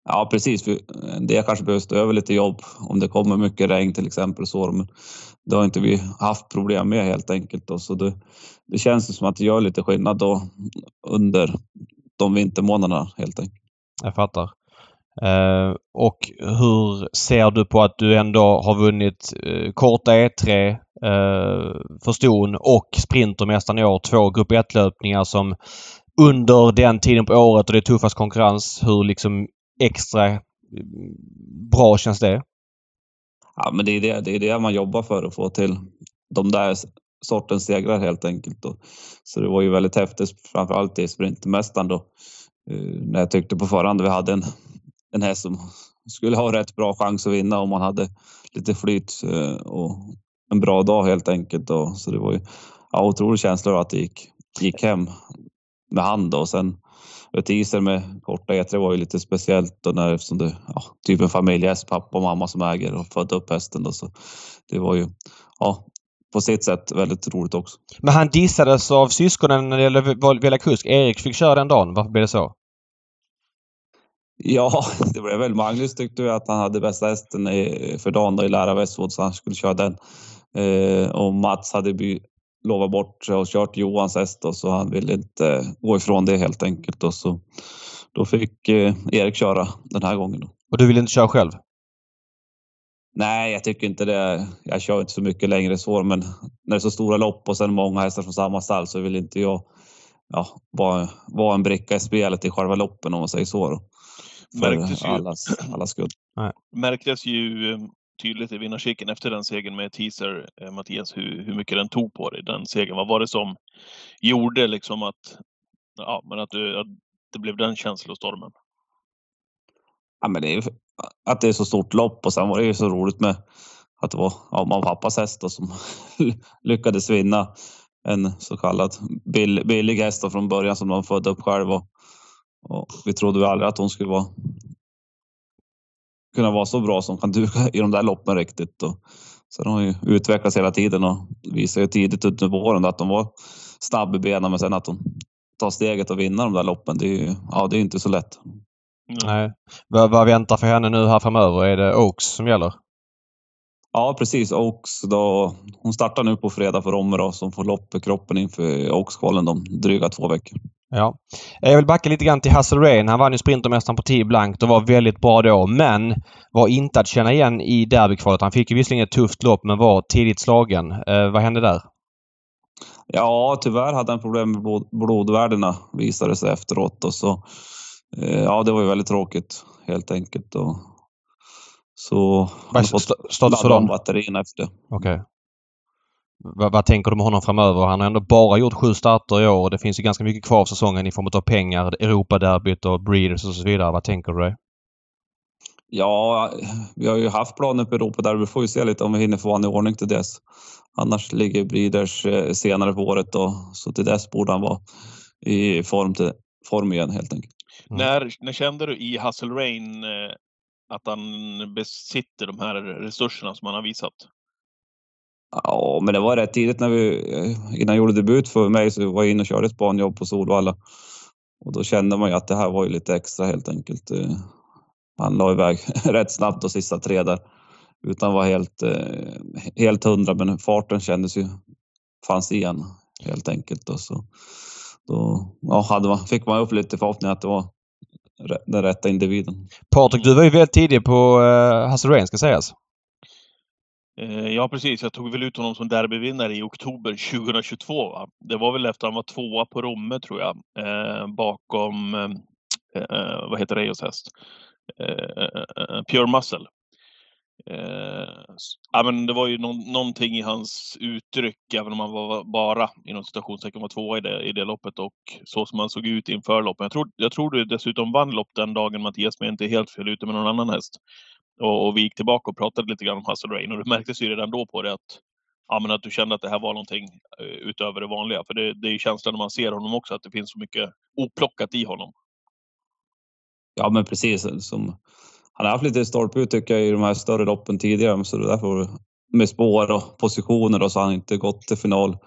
Ja precis, eh, det kanske behöver stå över lite jobb om det kommer mycket regn till exempel. Så, men det har inte vi haft problem med helt enkelt. Då. Så det, det känns som att det gör lite skillnad då under de vintermånaderna helt enkelt. Jag fattar. Eh, och hur ser du på att du ändå har vunnit eh, korta E3 eh, för ston och Sprintermästaren i år. Två Grupp 1-löpningar som under den tiden på året och det är tuffast konkurrens. Hur liksom extra eh, bra känns det? Ja, men det är det, det är det man jobbar för att få till de där sortens segrar helt enkelt. Då. Så det var ju väldigt häftigt, framförallt i Sprintmästaren då. Eh, när jag tyckte på förhand vi hade en, en häst som skulle ha rätt bra chans att vinna om man hade lite flyt eh, och en bra dag helt enkelt. Då. Så det var ju ja, otrolig känsla att det gick, gick hem med hand. Då. Och sen ett iser med korta E3 var ju lite speciellt då när, eftersom det ja, typ en familjehäst, pappa och mamma som äger och födde upp hästen. Då, så det var ju ja, på sitt sätt väldigt roligt också. Men han dissades av syskonen när det gällde välja kusk. Erik fick köra den dagen. Varför blev det så? Ja, det blev väl Magnus tyckte att han hade bästa hästen för dagen då i Lära Westwood så han skulle köra den. Eh, och Mats hade by, lovat bort och kört Johans häst och så han ville inte gå ifrån det helt enkelt. Och så, då fick eh, Erik köra den här gången. Då. Och du ville inte köra själv? Nej, jag tycker inte det. Jag kör inte så mycket längre så, men när det är så stora lopp och sen många hästar från samma stall så vill inte jag ja, vara, vara en bricka i spelet i själva loppen om man säger så. Då. För Märktes ju- allas, allas skull. märktes ju eh, tydligt i vinnarcirkeln efter den segern med teaser, eh, Mattias, hur, hur mycket den tog på dig, den segern. Vad var det som gjorde liksom att, ja, men att, du, att det blev den känslostormen? Ja, men det är ju att det är så stort lopp och sen var det ju så roligt med att det var ja, mamma och pappas häst då, som lyckades vinna en så kallad bill, billig häst från början som de födde upp själv. Och, och vi trodde väl aldrig att hon skulle vara kunna vara så bra som kan duga i de där loppen riktigt. Och sen har hon ju utvecklats hela tiden och visade ju tidigt under våren att de var snabb i benen men sen att hon tar steget och vinner de där loppen, det är ju ja, det är inte så lätt. Nej. Vad, vad väntar för henne nu här framöver? Är det Oaks som gäller? Ja, precis. Oaks då, hon startar nu på fredag för Romme då, som får lopp i kroppen inför Oaks-kvalen de dryga två veckor. Ja. Jag vill backa lite grann till Hassel Rain. Han vann ju Sprintermästaren på 10 blankt och var väldigt bra då. Men var inte att känna igen i derbykvalet. Han fick ju visserligen ett tufft lopp men var tidigt slagen. Eh, vad hände där? Ja, tyvärr hade han problem med blod, blodvärdena visade sig efteråt. Och så, eh, ja, det var ju väldigt tråkigt helt enkelt. Och, så han har fått ladda om batterierna efter det. Okej. Vad, vad tänker du med honom framöver? Han har ändå bara gjort sju starter i år och det finns ju ganska mycket kvar av säsongen i form av pengar, Europaderbyt och Breeders och så vidare. Vad tänker du dig? Ja, vi har ju haft planer på Europa där. Vi får ju se lite om vi hinner få honom i ordning till dess. Annars ligger Breeders eh, senare på året då, så till dess borde han vara i form, till, form igen helt enkelt. Mm. När, när kände du i Hustle Rain eh, att han besitter de här resurserna som han har visat? Ja, men det var rätt tidigt när vi, innan jag gjorde debut för mig så var jag inne och körde ett banjobb på Solvalla. Och då kände man ju att det här var ju lite extra helt enkelt. Eh, Han la iväg rätt snabbt de sista tre där. Utan var helt, eh, helt hundra, men farten kändes ju, fanns igen helt enkelt. Och så, då ja, hade man, fick man upp lite förhoppningar att det var den rätta individen. Patrik, du var ju väldigt tidig på eh, uh, Hassel Rain ska sägas. Eh, ja, precis. Jag tog väl ut honom som derbyvinnare i oktober 2022. Va? Det var väl efter han var tvåa på Romme, tror jag, eh, bakom, eh, vad heter Reyos häst? Eh, eh, Pure Muscle. Eh, ja, men det var ju någon, någonting i hans uttryck, även om han var bara inom citationstecken var tvåa i det, i det loppet och så som han såg ut inför loppet. Jag tror, jag tror du dessutom vann lopp den dagen Mattias, men inte helt fel ute med någon annan häst. Och, och vi gick tillbaka och pratade lite grann om Hustle Rain och det märktes ju redan då på det att, ja, men att du kände att det här var någonting eh, utöver det vanliga. För det, det är ju känslan när man ser honom också, att det finns så mycket oplockat i honom. Ja, men precis. Som, han har haft lite stolpe ut tycker jag i de här större loppen tidigare, så det därför med spår och positioner och så har han inte gått till final.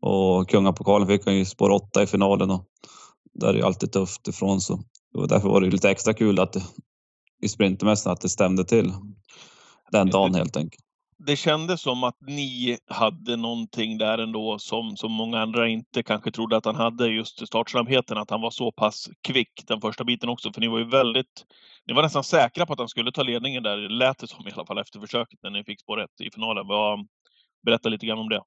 Och Kungapokalen fick han ju spår åtta i finalen och där är det ju alltid tufft ifrån så och därför var det ju lite extra kul att i Sprintermästaren att det stämde till den dagen helt enkelt. det kändes som att ni hade någonting där ändå som, som många andra inte kanske trodde att han hade. Just startsnabbheten, att han var så pass kvick den första biten också. För ni var ju väldigt... Ni var nästan säkra på att han skulle ta ledningen där, lät det som i alla fall efter försöket när ni fick spår ett i finalen. Berätta lite grann om det.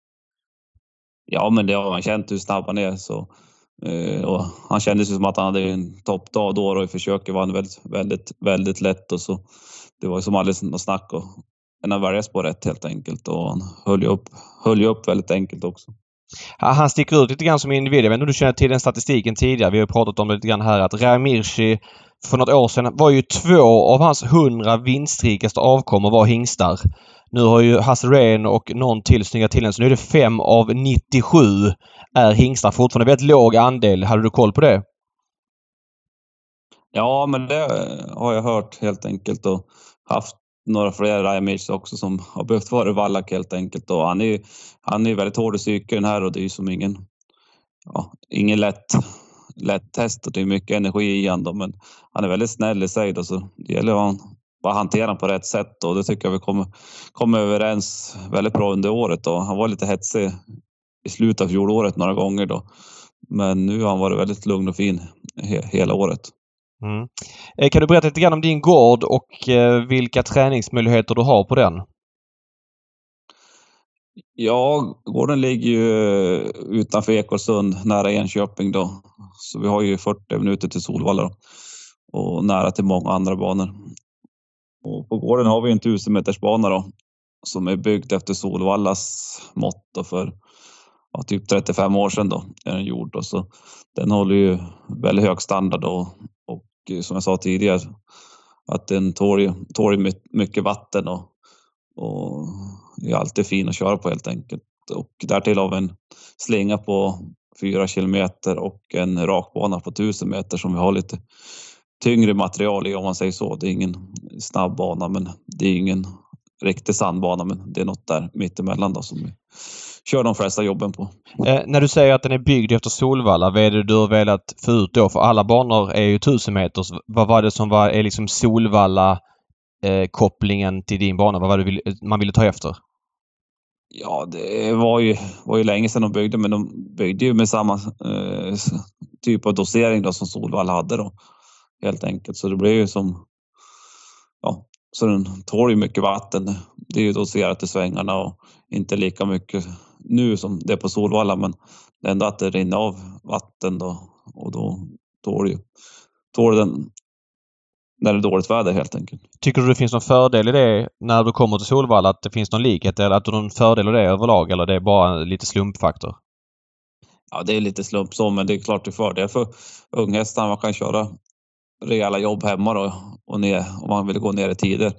Ja, men det har man känt hur snabb han är. Så, Eh, och han kändes som att han hade en toppdag då och i försöket var han väldigt, väldigt, väldigt lätt och så. Det var som aldrig något snack och än att välja spår rätt helt enkelt och han höll ju upp, höll ju upp väldigt enkelt också. Han sticker ut lite grann som individ. Jag vet inte om du känner till den statistiken tidigare. Vi har pratat om det lite grann här att Ramirci för något år sedan var ju två av hans hundra vinstrikaste avkommor var hingstar. Nu har ju Hasse Rehn och någon till snyggat till en så nu är det 5 av 97 är hingstar fortfarande. Väldigt låg andel. Hade du koll på det? Ja, men det eh, har jag hört helt enkelt och haft några fler Rajamirc också som har behövt vara vallack helt enkelt. Och han är han är väldigt hård i psyken här och det är ju som ingen, ja, ingen lätt, lätt test och det är mycket energi i honom. Men han är väldigt snäll i sig då, så det gäller att bara hantera honom på rätt sätt och det tycker jag vi kommer, kommer överens väldigt bra under året. Och han var lite hetsig i slutet av fjolåret några gånger då. Men nu har han varit väldigt lugn och fin hela året. Mm. Eh, kan du berätta lite grann om din gård och eh, vilka träningsmöjligheter du har på den? Ja, gården ligger ju utanför Ekolsund, nära Enköping då. Så vi har ju 40 minuter till Solvalla då. och nära till många andra banor. Och på gården har vi en 1000 metersbana då som är byggd efter Solvallas mått för ja, typ 35 år sedan då är den gjord. Då. Så den håller ju väldigt hög standard då eh, som jag sa tidigare, att den tål, tål mycket vatten och, och är alltid fin att köra på helt enkelt. Och därtill har vi en slinga på fyra kilometer och en rakbana på 1000 meter som vi har lite tyngre material i om man säger så. Det är ingen snabb bana men det är ingen riktig sandbana men det är något där mittemellan då som vi kör de flesta jobben på. Eh, när du säger att den är byggd efter Solvalla, vad är det du har velat få ut då? För alla banor är ju 1000 meters. Vad var det som var, är liksom Solvalla eh, kopplingen till din bana? Vad var det vill, man ville ta efter? Ja, det var ju, var ju länge sedan de byggde, men de byggde ju med samma eh, typ av dosering då som Solvalla hade då. Helt enkelt, så det blev ju som... Ja, så den tål ju mycket vatten. Det är ju doserat i svängarna och inte lika mycket nu som det är på Solvalla, men det är ändå att det rinner av vatten då och då tål ju tål den när det är dåligt väder helt enkelt. Tycker du det finns någon fördel i det när du kommer till Solvalla? Att det finns någon likhet eller att du har någon fördel i det överlag eller det är bara lite slumpfaktor? Ja, det är lite slump så, men det är klart det är fördel för unghästarna. Man kan köra rejäla jobb hemma då och ner om man vill gå ner i tider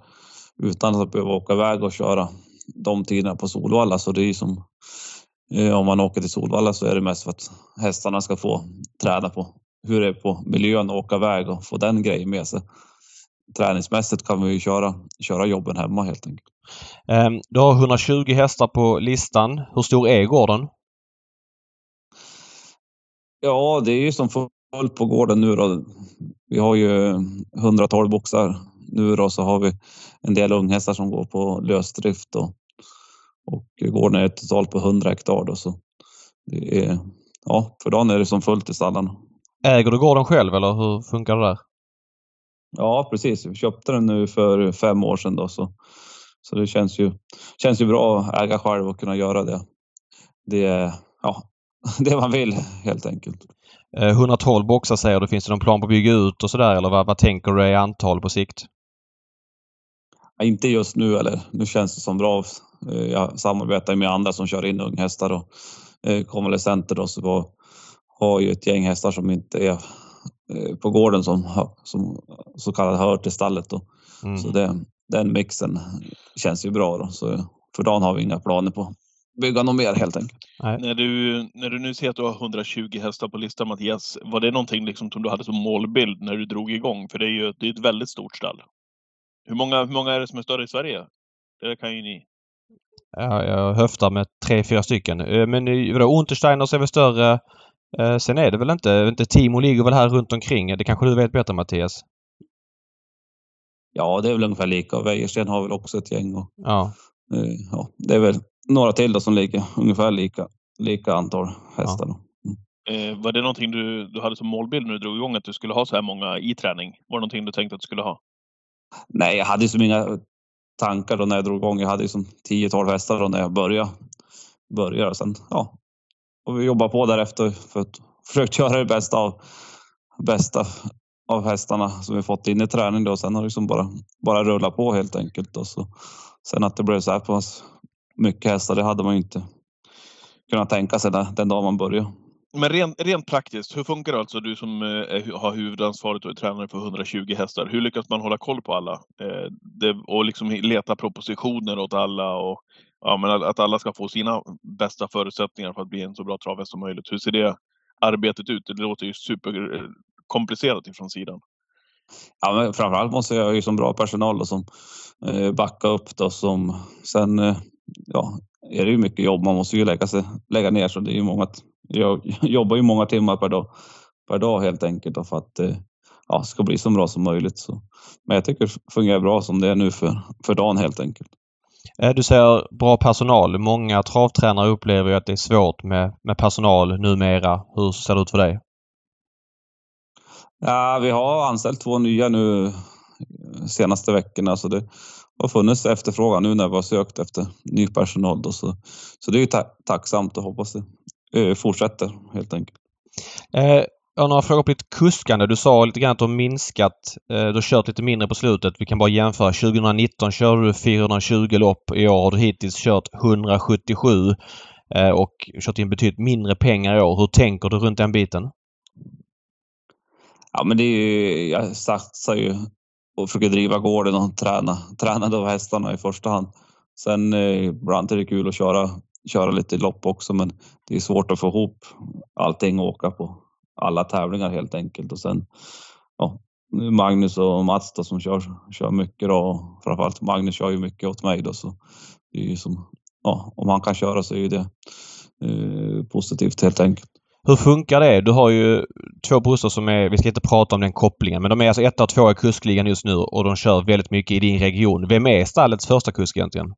utan att behöva åka iväg och köra de tiderna på Solvalla. Så det är som eh, om man åker till Solvalla så är det mest för att hästarna ska få träna på hur det är på miljön och åka iväg och få den grejen med sig. Träningsmässigt kan vi ju köra, köra jobben hemma helt enkelt. Ehm, du har 120 hästar på listan. Hur stor är gården? Ja, det är ju som fullt på gården nu då. Vi har ju 112 boxar nu då så har vi en del unghästar som går på lösdrift och, och gården är totalt på 100 hektar då så det är, ja, för dagen är det som fullt i stallarna. Äger du gården själv eller hur funkar det där? Ja, precis. Vi köpte den nu för fem år sedan då så, så det känns ju, känns ju bra att äga själv och kunna göra det. Det är ja, det man vill helt enkelt. 112 eh, boxar säger du. Finns det någon plan på att bygga ut och sådär eller vad, vad tänker du i antal på sikt? inte just nu eller nu känns det som bra. Eh, jag samarbetar med andra som kör in unghästar och eh, konvalescenter då så har ju ett gäng hästar som inte är på gården som, som så kallat hör till stallet då. Mm. Så det, den mixen känns ju bra då. Så för dagen har vi inga planer på bygga något mer helt enkelt. När du, när du nu ser att du har 120 hästar på listan Mattias, var det någonting liksom som du hade som målbild när du drog igång? För det är ju det är ett väldigt stort stall. Hur många, hur många är det som är större i Sverige? Det kan ju ni. Ja, jag höftar med tre, fyra stycken. Eh, men vadå, Untersteiners är väl större. Eh, sen är det väl inte, inte Timo ligger väl här runt omkring. Det kanske du vet bättre Mattias? Ja, det är väl ungefär lika. Wäjersten har väl också ett gäng. Och, ja. eh, ja, det är väl några till då som ligger ungefär lika, lika antal hästar. Ja. Eh, var det någonting du, du hade som målbild när du drog igång att du skulle ha så här många i träning? Var det någonting du tänkte att du skulle ha? Nej, jag hade som inga tankar då när jag drog igång. Jag hade ju som 10-12 hästar då när jag började. började. Sen, ja, och vi jobbar på därefter för att försöka göra det bästa av, bästa av hästarna som vi fått in i träning då. Sen har det liksom bara, bara rullat på helt enkelt. Och så, sen att det blev så här pass mycket hästar, det hade man ju inte kunnat tänka sig den, den dag man började. Men rent, rent praktiskt, hur funkar det alltså? Du som eh, har huvudansvaret och är tränare för 120 hästar. Hur lyckas man hålla koll på alla? Eh, det, och liksom leta propositioner åt alla och ja, men att alla ska få sina bästa förutsättningar för att bli en så bra travhäst som möjligt. Hur ser det arbetet ut? Det låter ju superkomplicerat ifrån sidan. Ja, men framförallt måste jag ju som bra personal då, som eh, backar upp då som sen eh, ja, är det ju mycket jobb. Man måste ju lägga, sig, lägga ner så det är ju många jag jobbar ju många timmar per dag, per dag helt enkelt för att det ja, ska bli så bra som möjligt. Så. Men jag tycker det fungerar bra som det är nu för, för dagen helt enkelt. Eh, du säger bra personal. Många travtränare upplever att det är svårt med, med personal numera. Hur ser det ut för dig? Ja, vi har anställt två nya nu senaste veckorna så det har funnits efterfrågan nu när vi har sökt efter ny personal. Då, så, så det är ju ta tacksamt och hoppas det Eh, fortsätter helt enkelt. Eh, jag har några frågor på ditt kuskande. Du sa lite grann att du har minskat. Eh, du har kört lite mindre på slutet. Vi kan bara jämföra. 2019 körde du 420 lopp. I år har du hittills kört 177 eh, och kört in betydligt mindre pengar i år. Hur tänker du runt den biten? Ja, men det är ju, jag satsar ju och försöker driva gården och träna, träna då hästarna i första hand. Sen eh, ibland är det kul att köra köra lite lopp också men det är svårt att få ihop allting och åka på alla tävlingar helt enkelt. Och sen ja, Magnus och Mats då, som kör, kör mycket då. Och framförallt Magnus kör ju mycket åt mig då så det är ju som, ja, om han kan köra så är det eh, positivt helt enkelt. Hur funkar det? Du har ju två bussar som är, vi ska inte prata om den kopplingen, men de är alltså ett och två i kuskligan just nu och de kör väldigt mycket i din region. Vem är stallets första kusk egentligen?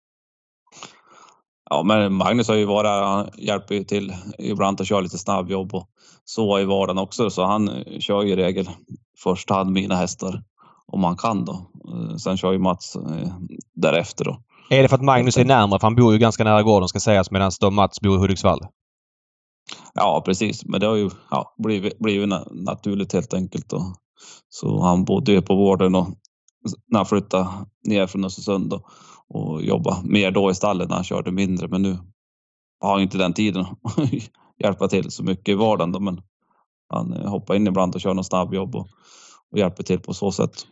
Ja, men Magnus har ju varit här. Han hjälper ju till ibland att köra lite snabbjobb och så i vardagen också. Så han kör ju i regel första hand mina hästar om han kan då. Eh, sen kör ju Mats eh, därefter då. Är det för att Magnus är närmare? För han bor ju ganska nära gården ska sägas medan Mats bor i Hudiksvall. Ja precis, men det har ju ja, blivit, blivit naturligt helt enkelt. Då. Så han bodde ju på vården och när han flyttade ner från Östersund då, och jobbade mer då i stallet när han körde mindre. Men nu har han inte den tiden att hjälpa till så mycket i vardagen. Då, men han eh, hoppar in ibland och kör något snabbjobb och, och hjälper till på så sätt.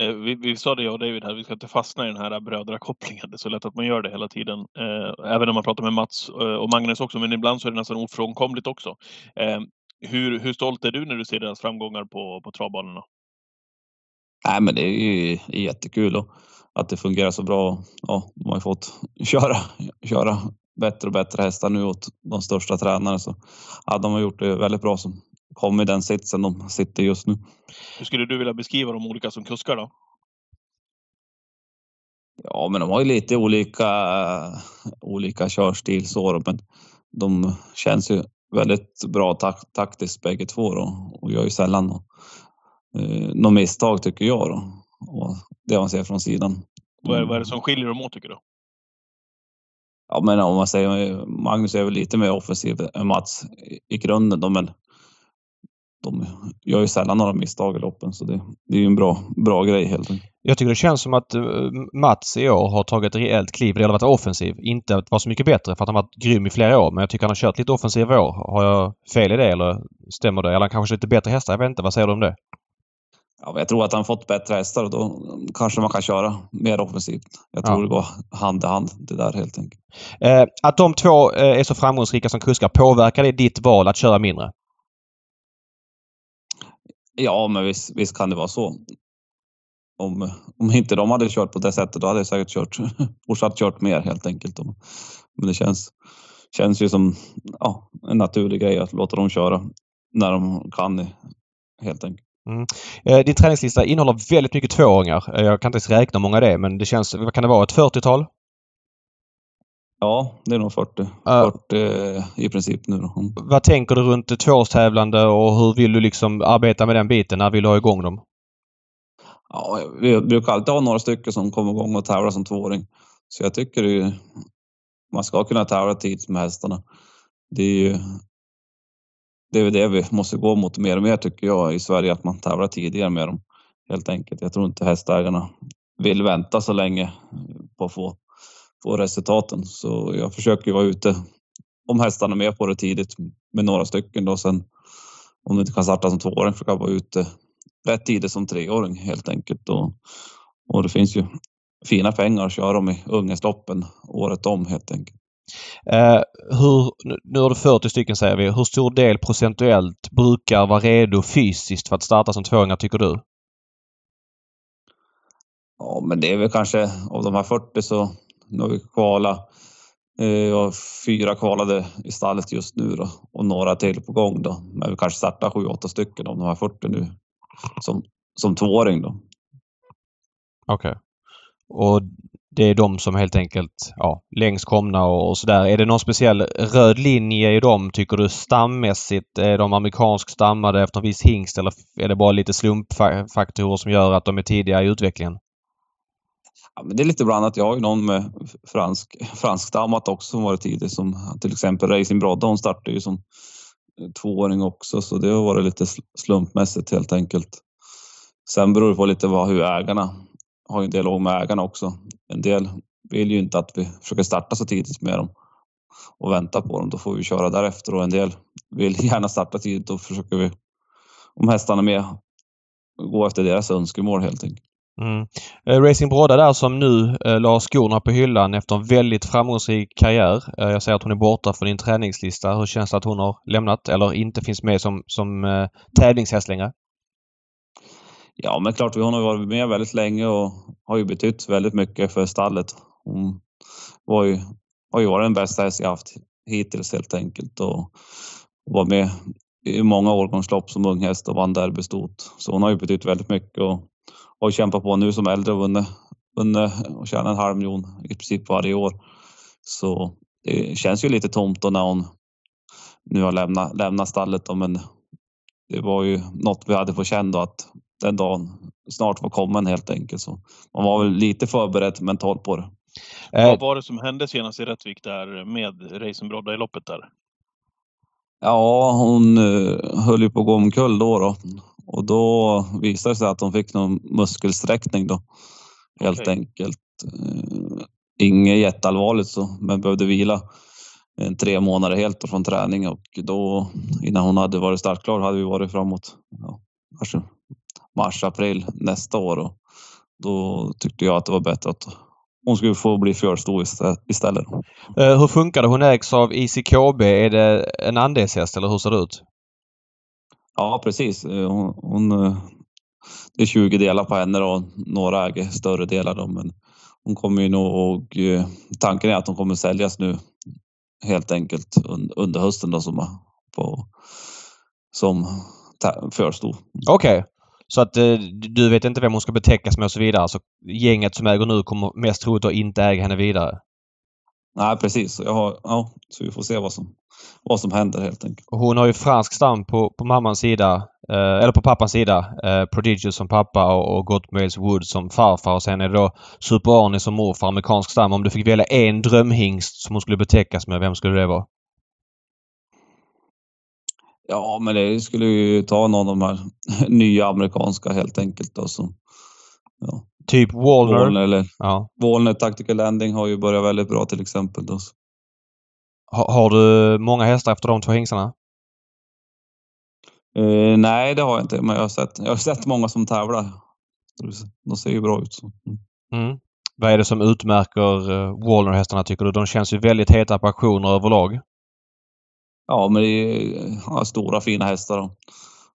Eh, vi, vi, sa det jag och David här, vi ska inte fastna i den här brödrakopplingen. Det är så lätt att man gör det hela tiden. Eh, även när man pratar med Mats eh, och Magnus också, men ibland så är det nästan ofrånkomligt också. Eh, hur, hur stolt är du när du ser deras framgångar på, på travbanorna? Nej, men det är ju jättekul. Och att det fungerar så bra. Ja, de har ju fått köra, köra bättre och bättre hästar nu åt de största tränarna. Så ja, de har gjort det väldigt bra som kom i den sitsen de sitter just nu. Hur skulle du vilja beskriva de olika som kuskar då? Ja, men de har ju lite olika, olika körstil så men de känns ju väldigt bra tak taktiskt bägge två då, och gör ju sällan eh, något misstag tycker jag. Då och det man ser från sidan. Vad är, vad är det som skiljer dem åt tycker du? Ja, men om man säger Magnus är väl lite mer offensiv än Mats i grunden då, men de gör ju sällan några misstag i loppen så det, det är ju en bra, bra grej helt enkelt. Jag tycker det känns som att eh, Mats i år har tagit ett rejält kliv. Det gäller att vara offensiv. Inte att vara så mycket bättre för att han varit grym i flera år. Men jag tycker han har kört lite offensiv i år. Har jag fel i det eller stämmer det? Eller han kanske lite bättre hästar. Jag vet inte. Vad säger du om det? Ja, jag tror att han fått bättre hästar och då kanske man kan köra mer offensivt. Jag tror ja. det går hand i hand det där helt enkelt. Eh, att de två eh, är så framgångsrika som kuskar, påverkar det ditt val att köra mindre? Ja, men visst, visst kan det vara så. Om, om inte de hade kört på det sättet, då hade jag säkert kört, fortsatt kört mer helt enkelt. Men det känns, känns ju som ja, en naturlig grej att låta dem köra när de kan helt enkelt. Mm. Eh, din träningslista innehåller väldigt mycket tvååringar. Eh, jag kan inte ens räkna hur många det är men det känns, vad kan det vara, ett 40-tal? Ja, det är nog 40. Uh, 40 i princip nu då. Mm. Vad tänker du runt tvåårstävlande och hur vill du liksom arbeta med den biten? När vill du ha igång dem? Ja, vi brukar alltid ha några stycken som kommer igång och tävlar som tvååring. Så jag tycker det, man ska kunna tävla tidigt med hästarna. Det är ju det, är det vi måste gå mot mer och mer tycker jag i Sverige, att man tävlar tidigare med dem. Helt enkelt. Jag tror inte hästägarna vill vänta så länge på att få, få resultaten. Så jag försöker vara ute om hästarna är med på det tidigt med några stycken då sen om du inte kan starta som tvååring försöka vara ute rätt tidigt som treåring helt enkelt. Och, och det finns ju fina pengar att köra dem i unghästloppen året om helt enkelt. Eh, hur, nu har du 40 stycken säger vi. Hur stor del procentuellt brukar vara redo fysiskt för att starta som tvååringar tycker du? Ja, men det är väl kanske av de här 40 så nu har vi kvala. Eh, Jag har fyra kvalade i stallet just nu då och några till på gång då. Men vi kanske startar sju, åtta stycken av de här 40 nu som, som tvååring då. Okej. Okay. Och det är de som helt enkelt ja, längst komna och, och sådär. Är det någon speciell röd linje i dem tycker du stammässigt? Är de amerikansk stammade efter en viss hingst eller är det bara lite slumpfaktorer som gör att de är tidiga i utvecklingen? Ja, men det är lite blandat. Jag har ju någon med fransk, franskstammat också som varit tidig som till exempel Racing Brodda. Hon startade ju som tvååring också så det har varit lite slumpmässigt helt enkelt. Sen beror det på lite vad, hur ägarna har en dialog med ägarna också. En del vill ju inte att vi försöker starta så tidigt med dem och vänta på dem. Då får vi köra därefter och en del vill gärna starta tidigt. Då försöker vi, om hästarna är med, gå efter deras önskemål helt enkelt. Mm. Eh, Racing Brodda där som nu eh, la skorna på hyllan efter en väldigt framgångsrik karriär. Eh, jag ser att hon är borta från din träningslista. Hur känns det att hon har lämnat eller inte finns med som, som eh, tävlingshäst längre? Ja, men klart, hon har varit med väldigt länge och har ju betytt väldigt mycket för stallet. Hon var ju, har ju varit den bästa häst jag haft hittills helt enkelt och var med i många årgångslopp som ung häst och vann derbystot. Så hon har ju betytt väldigt mycket och har kämpat på nu som äldre och vunnit, vunnit och tjänat en halv miljon i princip varje år. Så det känns ju lite tomt då när hon nu har lämnat, lämnat stallet. Då, men det var ju något vi hade på känn då att den dagen snart var kommen helt enkelt. Så man var väl lite förberedd mentalt på det. Eh. Vad var det som hände senast i Rättvik där med Reisen Brodda i loppet där? Ja, hon uh, höll ju på att gå omkull då, då. Och då visade det sig att hon fick någon muskelsträckning då. Helt okay. enkelt. Uh, inget jätteallvarligt så, men behövde vila tre månader helt från träning och då innan hon hade varit startklar hade vi varit framåt ja, kanske mars, april nästa år. Och då tyckte jag att det var bättre att hon skulle få bli försto istället. Uh, hur funkar det? Hon ägs av ICKB. Är det en andelshäst eller hur ser det ut? Ja, precis. Eh, hon, hon, eh, det är 20 delar på henne och några äger större delar. Då, men hon kommer ju nog... Tanken är att hon kommer säljas nu helt enkelt under hösten då, som, på, som försto. Okej. Okay. Så att eh, du vet inte vem hon ska betäckas med och så vidare. Så gänget som äger nu kommer mest troligt att inte äga henne vidare. Nej precis. Jag har, ja, så vi får se vad som, vad som händer helt enkelt. Hon har ju fransk stam på, på mammans sida. Eh, eller på pappans sida. Eh, Prodigious som pappa och, och Gottmails Wood som farfar. Och sen är det då Super Arnie som morfar, amerikansk stam. Om du fick välja en drömhingst som hon skulle betäckas med, vem skulle det vara? Ja, men det skulle ju ta någon av de här nya amerikanska helt enkelt. Då, som, ja. Typ Walner? Walner eller ja. Walner Tactical Landing har ju börjat väldigt bra till exempel. Då. Ha, har du många hästar efter de två hingstarna? Uh, nej, det har jag inte. Men jag har sett, jag har sett många som tävlar. De ser ju bra ut. Mm. Mm. Vad är det som utmärker uh, Walner-hästarna tycker du? De känns ju väldigt heta på auktioner överlag. Ja, men det är ja, stora fina hästar. Och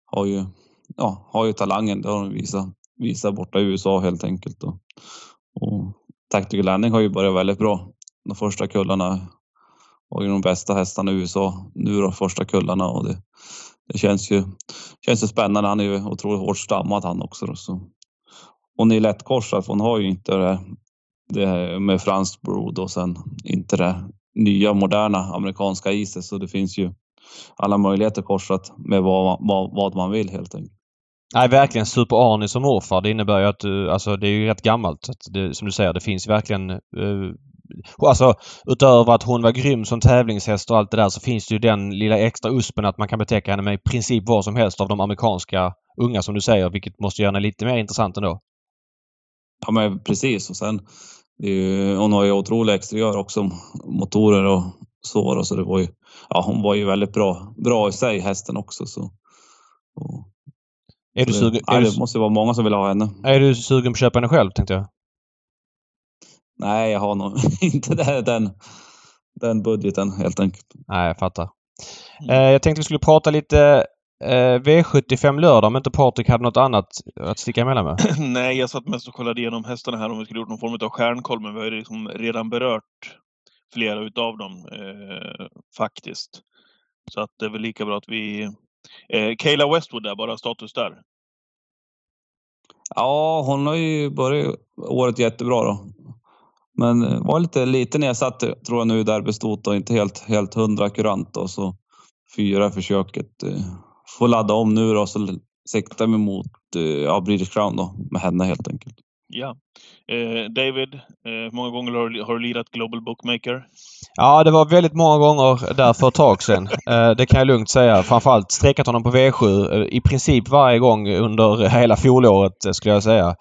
har ju, ja, har ju talangen. Det har de visat, visat borta i USA helt enkelt. Och, och Tactical Landing har ju börjat väldigt bra. De första kullarna var ju de bästa hästarna i USA nu då, första kullarna och det, det känns ju känns ju spännande. Han är ju otroligt hårt stammad han också. Då, så. Hon är lättkorsad för hon har ju inte det, det med fransk blod och sen inte det nya moderna amerikanska iset. så det finns ju alla möjligheter korsat med vad, vad, vad man vill helt enkelt. Nej, verkligen Super Arnie som morfar. Det innebär ju att du, alltså det är ju rätt gammalt. Att det, som du säger, det finns verkligen uh, Alltså utöver att hon var grym som tävlingshäst och allt det där så finns det ju den lilla extra uspen att man kan betäcka henne med i princip vad som helst av de amerikanska unga som du säger, vilket måste göra henne lite mer intressant ändå. Ja men precis och sen ju, hon har ju otroliga exteriör också, motorer och så. Så det var ju, ja, hon var ju väldigt bra, bra i sig hästen också. Så, och, är du så sugen, det, är det du, måste vara många som vill ha henne. är du sugen på att köpa henne själv tänkte jag? Nej, jag har nog inte den, den budgeten helt enkelt. Nej, jag fattar. Eh, jag tänkte vi skulle prata lite eh, V75 lördag om inte Patrik hade något annat att sticka emellan med. Nej, jag satt mest och kollade igenom hästarna här om vi skulle gjort någon form av stjärnkoll, men vi har ju liksom redan berört flera utav dem eh, faktiskt. Så att det är väl lika bra att vi... Eh, Kayla Westwood där, bara status där. Ja, hon har ju börjat året jättebra då. Men var lite, lite nedsatt tror jag nu där bestod och inte helt, helt hundra kurant och så fyra försöket. Eh, får ladda om nu då så siktar vi mot eh, ja, British Crown då med henne helt enkelt. Ja. Eh, David, eh, hur många gånger har, du- har du lirat Global Bookmaker? Ja, det var väldigt många gånger där för ett tag sedan. Eh, det kan jag lugnt säga. Framförallt strekat honom på V7 eh, i princip varje gång under hela fjolåret eh, skulle jag säga.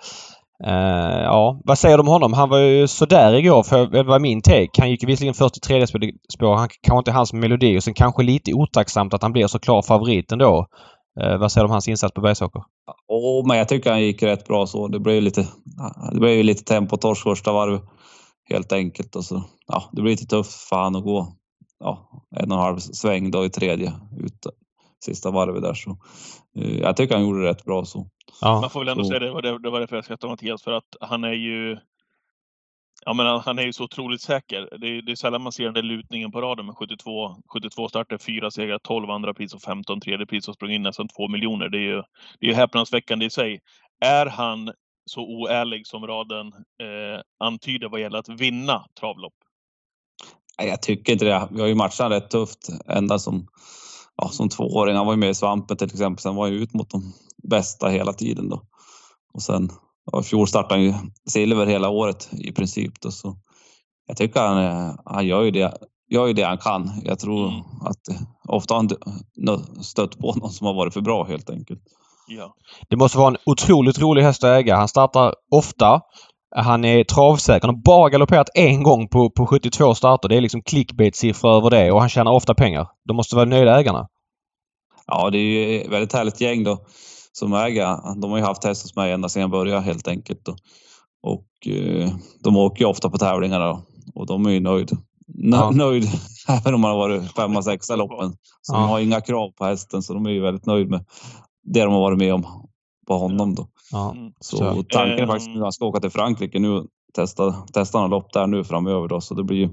Uh, ja, vad säger du om honom? Han var ju sådär igår för det var min take. Han gick ju visserligen först i tredje spår. Han kanske inte hans melodi och sen kanske lite otacksamt att han blir så klar favorit ändå. Uh, vad säger du om hans insats på Bergsåker? Åh, men jag tycker han gick rätt bra så. Det blev ju lite, ah, det blev ju lite tempotorsk första varv helt enkelt och så. Ja, det blir lite tufft för han att gå ja, en och en halv sväng då i tredje ut sista varvet där så. uh, Jag tycker han gjorde det rätt bra så. Ja. Man får väl ändå säga det, det var det, det var därför jag skrattade Mattias, för att han är ju... Ja, men han, han är ju så otroligt säker. Det är, det är sällan man ser den där lutningen på raden med 72, 72 starter, 4 segrar, 12 andra pris och 15 tredje pris och sprungit in nästan 2 miljoner. Det är ju det är häpnadsväckande i sig. Är han så oärlig som raden eh, antyder vad gäller att vinna travlopp? Nej, jag tycker inte det. Vi har ju matchat rätt tufft ända som, ja, som tvååring. Han var ju med i Svampen till exempel. Sen var han ju ut mot de bästa hela tiden då. Och sen ja, i fjol startade han ju silver hela året i princip. Då, så jag tycker han, han gör ju det, gör ju det han kan. Jag tror Mm. att ofta har han stött på någon som har varit för bra helt enkelt. Ja. Det måste vara en otroligt rolig häst att äga. Han startar ofta. Han är travsäker. Han har bara galopperat en gång på, på 72 starter. Det är liksom clickbait-siffror över det och han tjänar ofta pengar. De måste vara nöjda ägarna. Ja, det är ju ett väldigt härligt gäng då som äger. De har ju haft hästar hos mig ända sedan jag började helt enkelt. Då. Och eh, de åker ju ofta på tävlingarna då. och de är ju nöjd. Nö, Ja. Nöjd även om man har varit femma, sexa loppen. Så Ja. de har inga krav på hästen så de är ju väldigt nöjd med det de har varit med om på honom då. Ja. Mm. Så Så. tanken är Ehm. faktiskt nu att han ska åka till Frankrike nu och testa, testa några lopp där nu framöver då. Så det blir ju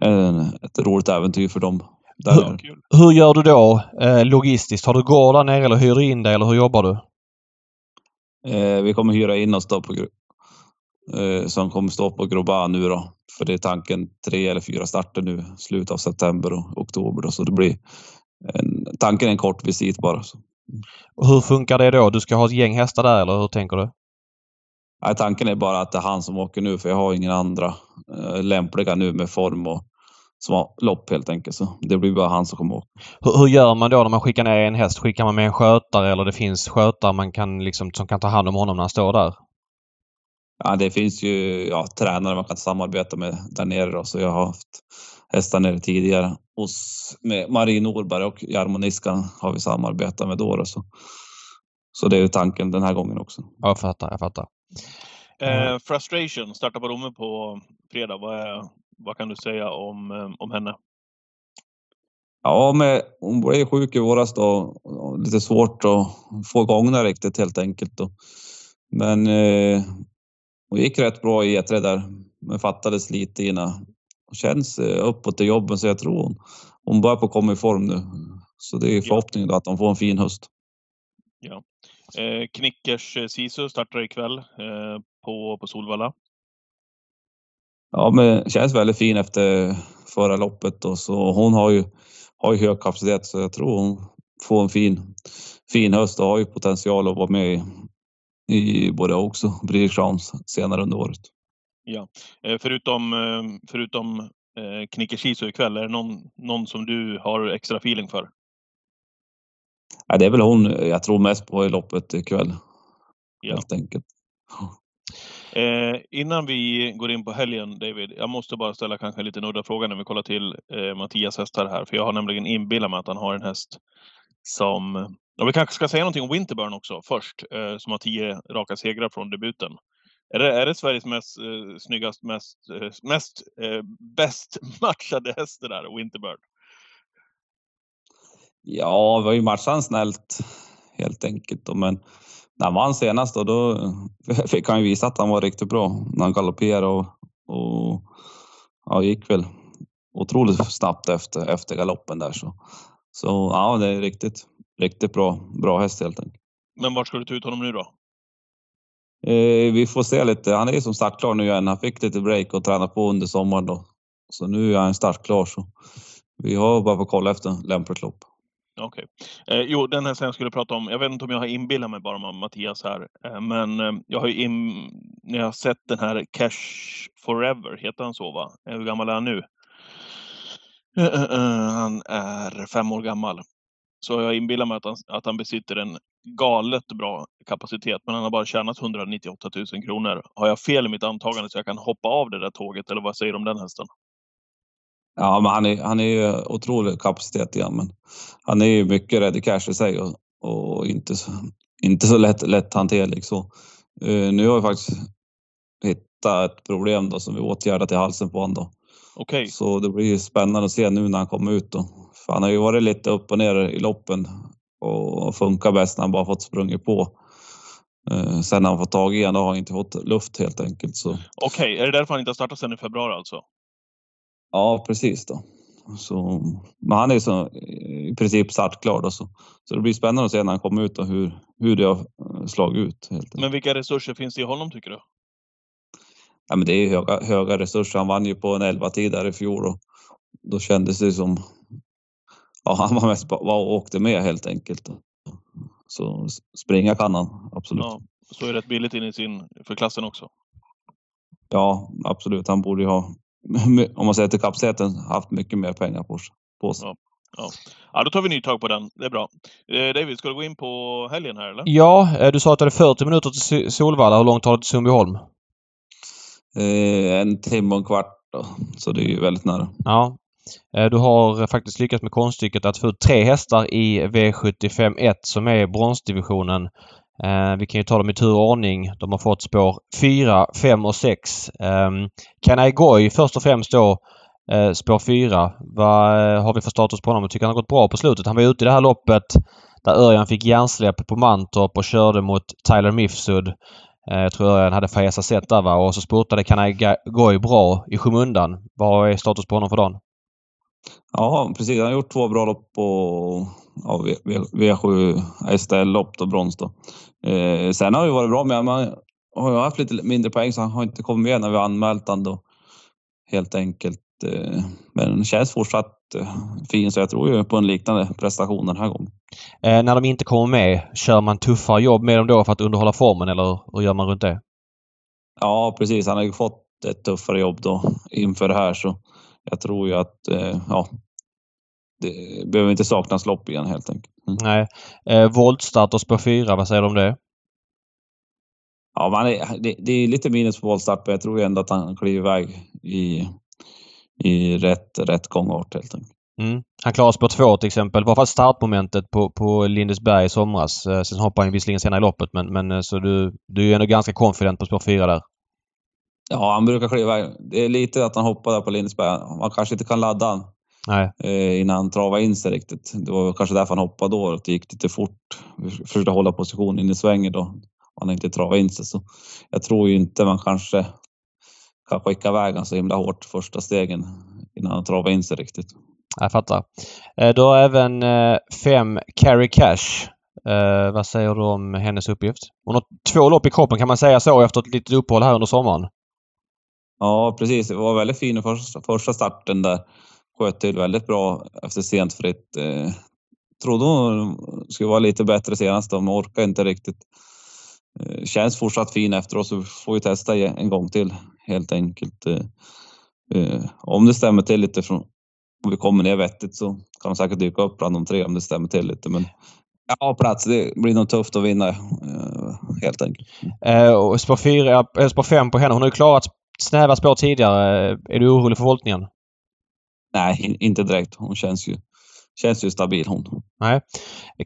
en, ett roligt äventyr för dem. Hur- nere. Kul. Hur gör du då eh, logistiskt? Har du gård där nere eller hyr du in dig eller hur jobbar du? Eh, vi kommer hyra in oss då på eh, som kommer stå på Groba nu då. För det är tanken tre eller fyra starter nu slutet av september och oktober då. Så det blir en, tanken är en kort visit bara. Så. Och hur funkar det då? Du ska ha ett gäng hästar där eller hur tänker du? Nej, tanken är bara att det är han som åker nu för jag har ingen andra eh, lämpliga nu med form och lopp helt enkelt. Så det blir bara han som kommer åka. Hur, hur gör man då när man skickar ner en häst? Skickar man med en skötare eller det finns skötare man kan liksom, som kan ta hand om honom när han står där? Ja, det finns ju ja, tränare man kan samarbeta med där nere då, så jag har haft hästar nere tidigare. Hos, med Marie Norberg och Jarmo Niskan har vi samarbetat med då. då så. så det är ju tanken den här gången också. Ja, jag fattar, jag fattar. Eh, Frustration startar på Romme på fredag. Vad, är, vad kan du säga om, eh, om henne? Ja, men hon blev sjuk i våras då. Lite svårt att få igång den riktigt helt enkelt. Då. Men eh, hon gick rätt bra i E3 där, men fattades lite innan. Hon känns eh, uppåt i jobben så jag tror hon, hon börjar på komma i form nu. Så det är förhoppningen då att de får en fin höst. Eh, Knickers eh, Sisu startar ikväll eh, på, på Solvalla. Ja, men känns väldigt fin efter förra loppet och så hon har ju, har ju hög kapacitet så jag tror hon får en fin, fin höst och har ju potential att vara med i, i både också British Crowns senare under året. Ja, eh, förutom, eh, förutom eh, Knicker ikväll, är det någon, någon som du har extra feeling för? Ja, det är väl hon jag tror mest på i loppet ikväll. Ja. Helt enkelt. Eh, innan vi går in på helgen, David, jag måste bara ställa kanske en liten udda fråga när vi kollar till eh, Mattias hästar här, för jag har nämligen inbillat mig att han har en häst som... Och vi kanske ska säga någonting om Winterburn också först, eh, som har tio raka segrar från debuten. Är det, är det Sveriges mest eh, snyggast, mest, eh, mest eh, bäst matchade häst det där, Winterburn? Ja, vi har ju matchat snällt helt enkelt. Då, men han vann senast då, då fick han ju visa att han var riktigt bra när han galopperade och, och ja, gick väl otroligt snabbt efter, efter galoppen där. Så, så ja, det är riktigt, riktigt bra, bra häst helt enkelt. Men var ska du ta ut honom nu då? Eh, vi får se lite. Han är ju som startklar nu igen. Han fick lite break och träna på under sommaren då. Så nu är han startklar så vi har bara fått kolla efter lämpligt lopp. Okej. Eh, jo, den här jag skulle prata om. Jag vet inte om jag har inbillat mig bara om Mattias här, eh, men eh, jag har ju in, när jag har sett den här Cash Forever, heter han så va? Eh, Hur gammal är han nu? Eh, eh, eh, han är fem år gammal. Så jag inbillar mig att han, att han besitter en galet bra kapacitet, men han har bara tjänat 198 000 kronor. Har jag fel i mitt antagande så jag kan hoppa av det där tåget, eller vad säger du om den hästen? Ja, men han är, han är ju otrolig kapacitet igen, men han är ju mycket ready cash i sig och, och inte, så, inte så lätt, lätt hanterlig. Så, uh, nu har vi faktiskt hittat ett problem då som vi åtgärdat i halsen på honom. Då. Okej, Så det blir ju spännande att se nu när han kommer ut. Då. För han har ju varit lite upp och ner i loppen och funkar bäst när han bara fått sprungit på. Uh, sen när han fått tag i honom har han inte fått luft helt enkelt. Okej. Är det därför han inte har startat sen i februari alltså? Ja, precis då. Så, men han är så i princip startklar då, så, så det blir spännande att se när han kommer ut och hur, hur det har eh, slagit ut. Helt. Men vilka resurser finns det i honom tycker du? Ja, men det är höga, höga resurser. Han vann ju på en 11 tid där i fjol och då kändes det som ja, han var mest bara var och åkte med helt enkelt. Så springa kan han absolut. Ja, så är det rätt billigt in i sin, för klassen också. Ja, absolut. Han borde ju ha, om man säger till kapaciteten, haft mycket mer pengar på, på sig. Ja. Ja, då tar vi nytag på den. Det är bra. Eh, David, ska du gå in på helgen här eller? Ja, eh, du sa att det är 40 minuter till Sol- Solvalla. Hur långt tar det till Sundbyholm? Eh, en timme och en kvart då, så det är ju väldigt nära. Ja. Eh, Du har faktiskt lyckats med konststycket att få ut tre hästar i V75 1 som är bronsdivisionen. Eh, Vi kan ju ta dem i tur och ordning. De har fått spår 4, 5 och 6. Um, ehm, Kanai Goy först och främst då eh, spår 4. Vad eh, har vi för status på honom? Jag tycker han har gått bra på slutet. Han var ute i det här loppet där Örjan fick hjärnsläpp på Mantorp och körde mot Tyler Mifsud. Eh, Jag tror Örjan hade Fayeza sett där va och så spurtade Kanai Ga- Goy bra i skymundan. Vad är status på honom för dagen? Ja, precis. Han har gjort två bra lopp på ja, V- V- V7 STL-lopp och brons. Då. Eh, sen har det varit bra med man har ju haft lite mindre poäng så han har inte kommit med när vi har anmält han då. Helt enkelt. Eh, men känns fortsatt eh, fin så jag tror ju på en liknande prestation den här gången. Eh, när de inte kommer med, kör man tuffare jobb med dem då för att underhålla formen eller hur gör man runt det? Ja, precis. Han har ju fått ett tuffare jobb då inför det här så jag tror ju att eh, ja, det behöver inte saknas lopp igen helt enkelt. Mm. Nej. Eh, voltstart och spår 4, vad säger du om det? Ja, man är, det, det är lite minus på voltstart, men jag tror ändå att han kliver iväg i, i rätt, rätt gångart helt enkelt. Mm. Han klarar spår 2 till exempel. Vad var startmomentet på, på Lindesberg i somras? Eh, sen hoppade han visserligen senare i loppet men, men eh, så du, du är ändå ganska confident på spår 4 där. Ja, han brukar kliva iväg. Det är lite att han hoppar där på Lindesberg. Man kanske inte kan ladda han Nej. eh, innan han travar in sig riktigt. Det var kanske därför han hoppade då, att det gick lite fort. Försökte hålla position in i svängen då. Han har inte travat in sig. Så jag tror ju inte man kanske kan skicka iväg så himla hårt första stegen innan han travar in sig riktigt. Jag fattar. Eh, du har även eh, fem Carry Cash. Vad säger du om hennes uppgift? Hon har två lopp i kroppen kan man säga så efter ett litet uppehåll här under sommaren. Ja, precis. Det var väldigt fin första, första starten där. Sköt till väldigt bra efter sent fritt. Eh, trodde hon skulle vara lite bättre senast, men orkar inte riktigt. Eh, känns fortsatt fin efteråt så får vi testa en gång till helt enkelt. Eh, eh, om det stämmer till lite från om vi kommer ner vettigt så kan de säkert dyka upp bland de tre om det stämmer till lite. Men ja, plats, det blir nog tufft att vinna helt enkelt. Eh, och spår, fyra, spår fem på henne. Hon har ju klarat snäva spår tidigare. Är du orolig för voltningen? Nej, inte direkt. Hon känns ju, känns ju stabil hon. Nej.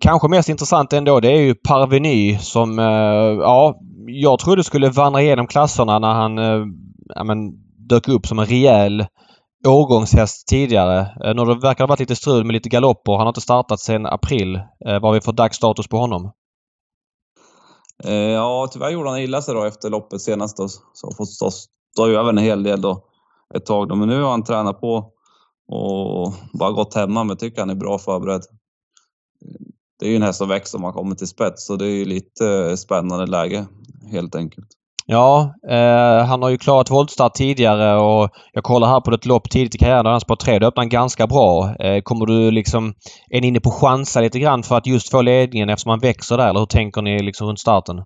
Kanske mest intressant ändå det är ju Parveny som, eh, ja, jag trodde skulle vandra igenom klasserna när han eh, ja, men, dök upp som en rejäl årgångshäst tidigare. Eh, nu verkar det ha varit lite strul med lite galopper. Han har inte startat sedan april. Vad har vi för dagsstatus på honom? Ja, tyvärr gjorde han illa sig då efter loppet senast då. Så har fått stå, stå över en hel del då ett tag då. Men nu har han tränat på och bara gått hemma, men tycker han är bra förberedd. Det är ju en häst som växer om han kommer till spets, så det är ju lite spännande läge helt enkelt. Ja, eh, han har ju klarat voltstart tidigare och jag kollar här på ett lopp tidigt i karriären där han spår 3. Då öppnar han ganska bra. Eh, kommer du liksom... Är ni inne på chansa lite grann för att just få ledningen eftersom han växer där? Eller hur tänker ni liksom runt starten?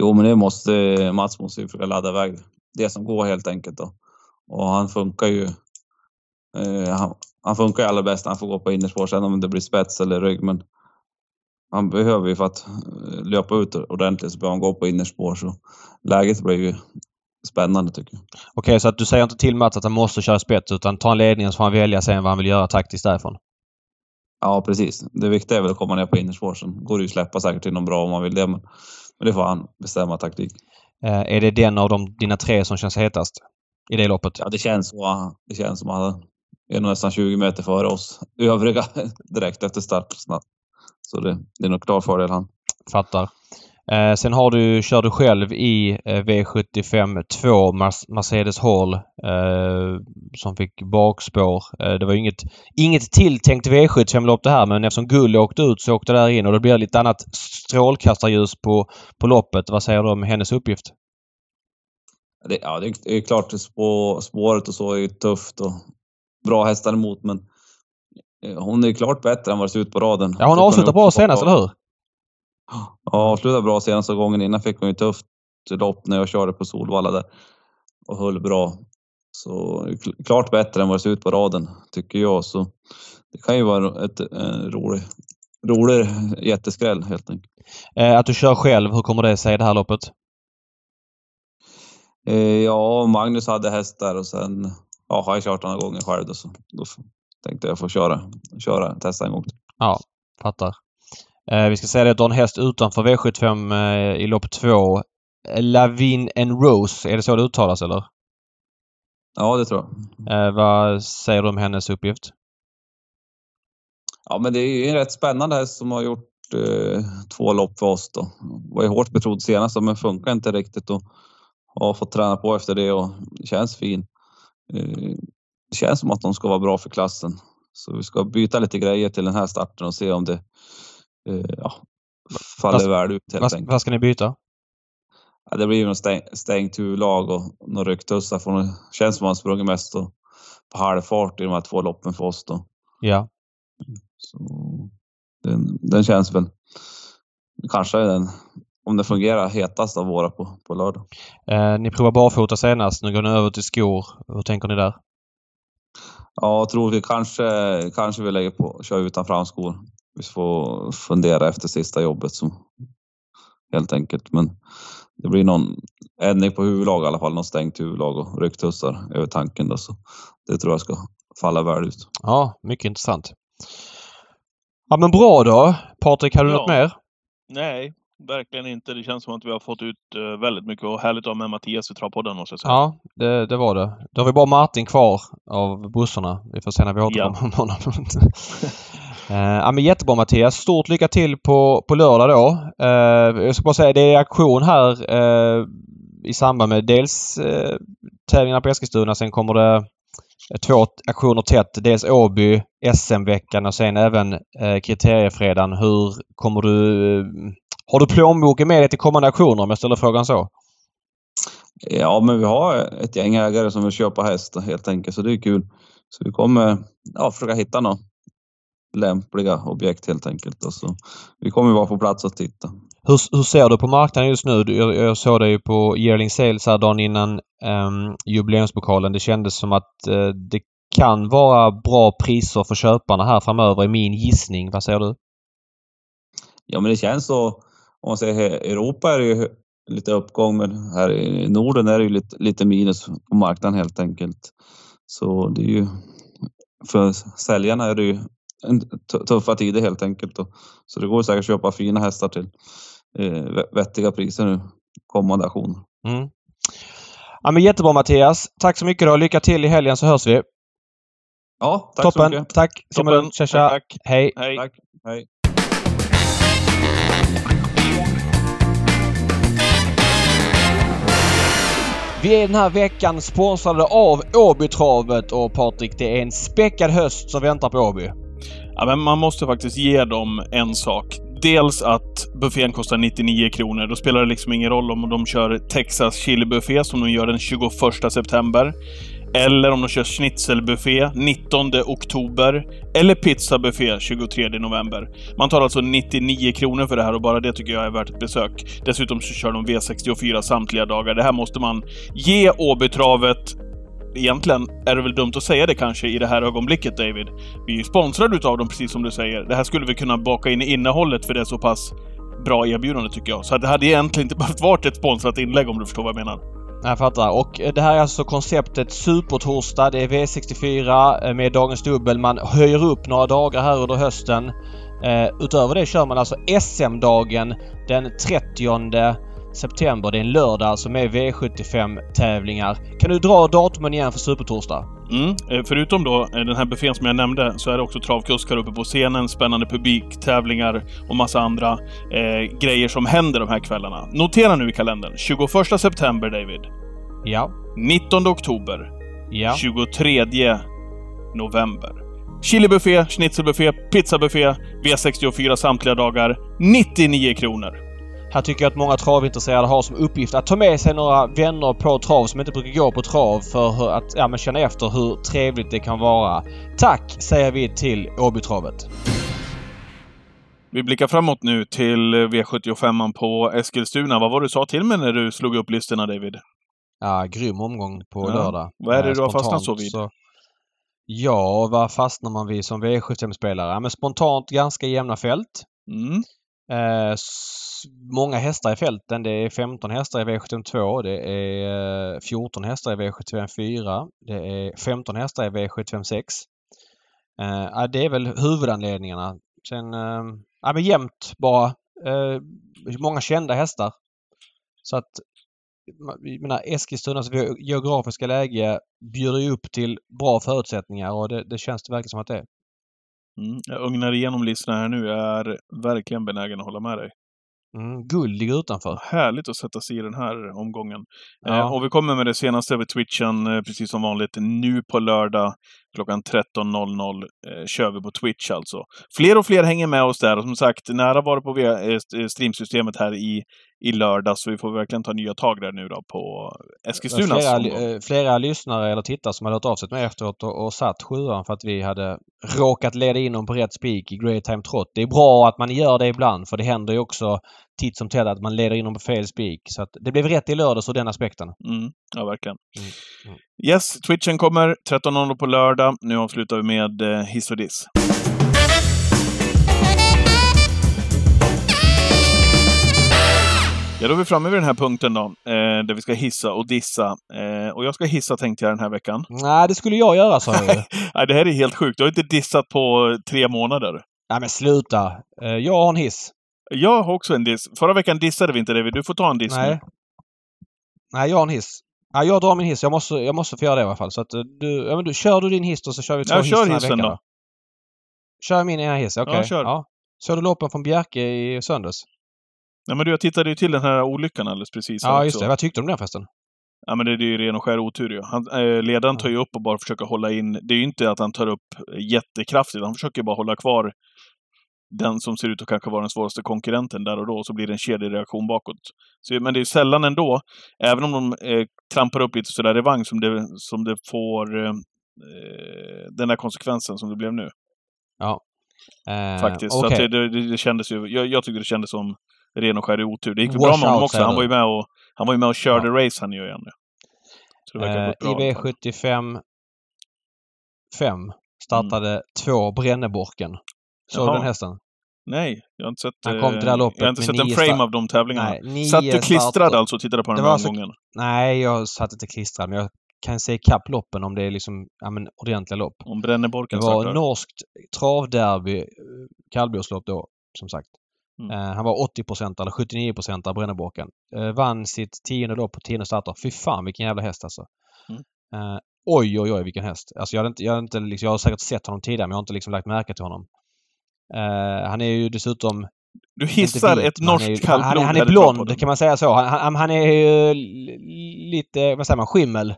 Jo, men det måste... Mats måste ju försöka ladda iväg det som går helt enkelt då. Och han funkar ju Eh, han, han, funkar ju allra bäst när han får gå på innerspår sen om det blir spets eller rygg. Men han behöver ju för att eh, löpa ut ordentligt så behöver han gå på innerspår. Så läget blir ju spännande tycker jag. Okej, så att du säger inte till Mats att han måste köra spets utan tar han ledningen så får han välja sen vad han vill göra taktiskt därifrån? Ja, precis. Det viktiga är väl att komma ner på innerspår. Sen går det ju släppa säkert till någon bra om man vill det. Men, men det får han bestämma taktik. Eh, är det den av de, dina tre som känns hetast i det loppet? Ja, det känns så. Det känns som att är nog nästan 20 meter före oss övriga direkt efter start. Så det, det är nog klar fördel han. Fattar. Eh, sen har du, kör du själv i eh, V75 2 Mercedes Hall eh, som fick bakspår. Eh, det var inget, inget tilltänkt V75-lopp det här men eftersom Gull åkte ut så åkte det där in och då blir det lite annat strålkastarljus på, på loppet. Vad säger du om hennes uppgift? Det, ja, det är klart spå, spåret och så är tufft och bra hästar emot, men eh, hon är klart bättre än vad det ser ut på raden. Ja, hon avslutade bra senast, eller hur? Ja, avslutade bra senaste gången. Innan fick hon ju tufft lopp när jag körde på Solvalla där och höll bra. Så klart bättre än vad det ser ut på raden, tycker jag. Så det kan ju vara ett, en rolig, rolig jätteskräll helt enkelt. Eh, att du kör själv, hur kommer det sig i det här loppet? Eh, ja, Magnus hade hästar och sen ja, har jag kört några gånger själv då, så då tänkte jag få köra, köra, testa en gång. Ja, fattar. Eh, vi ska säga det att du har en häst utanför V75 eh, i lopp två. Lavin and Rose, är det så det uttalas eller? Ja, det tror jag. Eh, vad säger du om hennes uppgift? Ja, men det är en rätt spännande häst som har gjort eh, två lopp för oss då. Var ju hårt betrodd senast men funkar inte riktigt och har fått träna på efter det och känns fin. Eh, det känns som att de ska vara bra för klassen. Så vi ska byta lite grejer till den här starten och se om det eh, ja, faller väl ut helt vad, enkelt. Vad ska ni byta? Ja, det blir ju något stäng, stängt huvudlag och några rycktussar. För det känns som att han sprungit mest på halv fart i de här två loppen för oss då. Ja. Så den, den känns väl kanske den om det fungerar hetast av våra på, på lördag. Eh, ni provar barfota senast. Nu går ni över till skor. Hur tänker ni där? Ja, jag tror vi kanske, kanske vi lägger på kör utan framskor. Vi får fundera efter sista jobbet så, helt enkelt. Men det blir någon ändring på huvudlag i alla fall. Någon stängt huvudlag och rycktussar över tanken. Då, så det tror jag ska falla väl ut. Ja, mycket intressant. Ja men bra då. Patrik, har du ja. något mer? Nej, verkligen inte. Det känns som att vi har fått ut uh, väldigt mycket och härligt av med Mattias i Travpodden måste jag säga. Ja, det, det, var det. Då har vi bara Martin kvar av bussarna. Vi får se när vi återkommer ja. honom. uh, ja, men jättebra Mattias. Stort lycka till på, på lördag då. Uh, jag ska bara säga, det är aktion här i samband med dels uh, tävlingarna på Eskilstuna. Sen kommer det två aktioner tätt. Dels Åby, SM-veckan och sen även eh, kriteriefredagen. Hur kommer du har du plånboken med dig till kommande auktioner om jag ställer frågan så? Ja, men vi har ett gäng ägare som vill köpa häst helt enkelt, så det är kul. Så vi kommer ja, försöka hitta några lämpliga objekt helt enkelt. Och så vi kommer vara på plats och titta. Hur, hur ser du på marknaden just nu? Jag, jag såg dig på Yearling Sales här dagen innan um, jubileumspokalen. Det kändes som att uh, det kan vara bra priser för köparna här framöver i min gissning. Vad säger du? Ja, men det känns så. Om man säger Europa är det ju lite uppgång, men här i Norden är det ju lite, lite minus på marknaden helt enkelt. Så det är ju för säljarna är det ju tuffa tider helt enkelt. Så det går säkert att köpa fina hästar till eh, vettiga priser nu kommande auktion. Mm. Ja, men jättebra Mattias. Tack så mycket då. Lycka till i helgen så hörs vi. Ja, tack Toppen. så mycket. Tack Simon. Tja, tja. Tack. Hej. Hej. Tack. Hej. Vi är den här veckan sponsrade av Åbytravet och Patrik, det är en späckad höst som väntar på Åby. Ja, men man måste faktiskt ge dem en sak. Dels att buffén kostar 99 kronor. Då spelar det liksom ingen roll om de kör Texas chili-buffé som de gör den 21 september. Eller om de kör schnitzelbuffé 19 oktober. Eller pizzabuffé 23 november. Man tar alltså 99 kronor för det här och bara det tycker jag är värt ett besök. Dessutom så kör de V64 samtliga dagar. Det här måste man ge Åbytravet egentligen är det väl dumt att säga det kanske i det här ögonblicket, David. Vi är ju sponsrade utav dem, precis som du säger. Det här skulle vi kunna baka in i innehållet för det är så pass bra erbjudande, tycker jag. Så det hade egentligen inte behövt vara ett sponsrat inlägg om du förstår vad jag menar. Jag fattar. Och eh, det här är alltså konceptet Supertorsdag. Det är V64 eh, med dagens dubbel. Man höjer upp några dagar här under hösten. Eh, utöver det kör man alltså SM-dagen den 30 september. Det är en lördag alltså med V75-tävlingar. Kan du dra datumen igen för Supertorsdag? Mm. Eh, Förutom då eh, den här buffén som jag nämnde så är det också travkuskar uppe på scenen, spännande publiktävlingar och massa andra eh, grejer som händer de här kvällarna. Notera nu i kalendern. 21 september, David. Ja. 19 oktober. Ja. 23 november. Chilibuffé, schnitzelbuffé, pizzabuffé, V64 samtliga dagar. 99 kronor. Här tycker jag att många travintresserade har som uppgift att ta med sig några vänner på trav som inte brukar gå på trav för att ja, men känna efter hur trevligt det kan vara. Tack säger vi till Åbytravet. Vi blickar framåt nu till V75 på Eskilstuna. Vad var det du sa till mig när du slog upp listorna, David? Ja, grym omgång på Ja. lördag. Vad är det Eh, du har fastnat så vid? Så... Ja, vad fastnar man vid som V75-spelare? Ja, men spontant ganska jämna fält. Mm. Eh, många hästar i fälten. Det är 15 hästar i V752. Det är eh, 14 hästar i V754. Det är 15 hästar i V756. Eh, det är väl huvudanledningarna. Sen, eh, ja men jämnt bara. Eh, många kända hästar. Så att jag menar, Eskilstunas geografiska läge bjuder ju upp till bra förutsättningar och det, det känns det verkligen som att det är. Mm. Jag ugnar igenom listorna här nu. Jag är verkligen benägen att hålla med dig. Mm, guld ligger utanför. Härligt att sätta sig i den här omgången. Ja. Eh, och vi kommer med det senaste över Twitchen, eh, precis som vanligt, nu på lördag klockan 13.00 eh, kör vi på Twitch alltså. Fler och fler hänger med oss där och som sagt, nära var det på eh, st- streamsystemet här i, i lördag, så vi får verkligen ta nya tag där nu då på var flera, eh, flera lyssnare eller tittare som hade hört av sig till mig efteråt och, och satt sjuan för att vi hade råkat leda in dem på rätt spik i Great Time Trot. Det är bra att man gör det ibland för det händer ju också titt som tätt att man leder in dem på fel spik. Så att det blev rätt i lördags ur den aspekten. Mm, ja, verkligen. Mm, mm. Yes, Twitchen kommer 13.00 på lördag. Nu avslutar vi med eh, hiss och diss. Ja, då är vi framme vid den här punkten då, eh, där vi ska hissa och dissa. Eh, och jag ska hissa tänkte jag den här veckan. Nej, det skulle jag göra sa jag. Nej, det här är helt sjukt. Du har inte dissat på tre månader. Nej men sluta. Eh, Jag har en hiss. Jag har också en diss. Förra veckan dissade vi inte David. Du får ta en diss Nej. nu. Nej, jag har en hiss. Nej, jag drar min hiss. Jag måste, jag måste få göra det i alla fall. Så att eh, du, ja, men du, kör du din hiss då så kör vi två Ja, hiss kör den här hissen veckan då. Kör min ena hiss, okej. Ja, kör. Ja. Såg du loppen från Bjerke i söndags? Nej, men du, jag tittade ju till den här olyckan alldeles precis. Ja, också. just det. Vad tyckte du om den förresten? Ja, men det är ju ren och skär otur ju. Han, eh, ledaren tar ju upp och bara försöker hålla in. Det är ju inte att han tar upp jättekraftigt. Han försöker bara hålla kvar den som ser ut att kanske vara den svåraste konkurrenten där och då, så blir det en kedjereaktion bakåt. Så, men det är sällan ändå, även om de eh, trampar upp lite sådär i vagn, som det, som det får eh, den där konsekvensen som det blev nu. Ja. Eh, Faktiskt. Okay. Så det, det, det kändes ju, jag, jag tyckte det kändes som ren och skär otur. Det gick väl bra med honom också. Han var ju med och, han var ju med och körde ja. race han ju igen eh, bra. IV75 5 startade mm. två Bränneborken. Såg du den hästen? Nej, jag har inte sett, han kom till det här loppet jag har inte sett en frame av de tävlingarna. Nej, satt du klistrad alltså och tittade på den här så, gången? Nej, jag satt inte klistrad, men jag kan se ikapp loppen om det är liksom, ja men ordentliga lopp. Om Bränneborken Det var norskt travderby, kallblodslopp då, som sagt. Mm. Uh, han var 80 eller 79% av Bränneborken. Uh, vann sitt tionde lopp på tionde starter. Fy fan vilken jävla häst alltså. Mm. Uh, oj, oj, oj vilken häst. Alltså jag, hade inte, jag, hade inte, liksom, jag har säkert sett honom tidigare men jag har inte liksom lagt märke till honom. han är ju dessutom du hissar ett norskt kallblod. Han, han, är blond, kan man säga så. Han, han, han är ju lite, vad säger man, skimmel.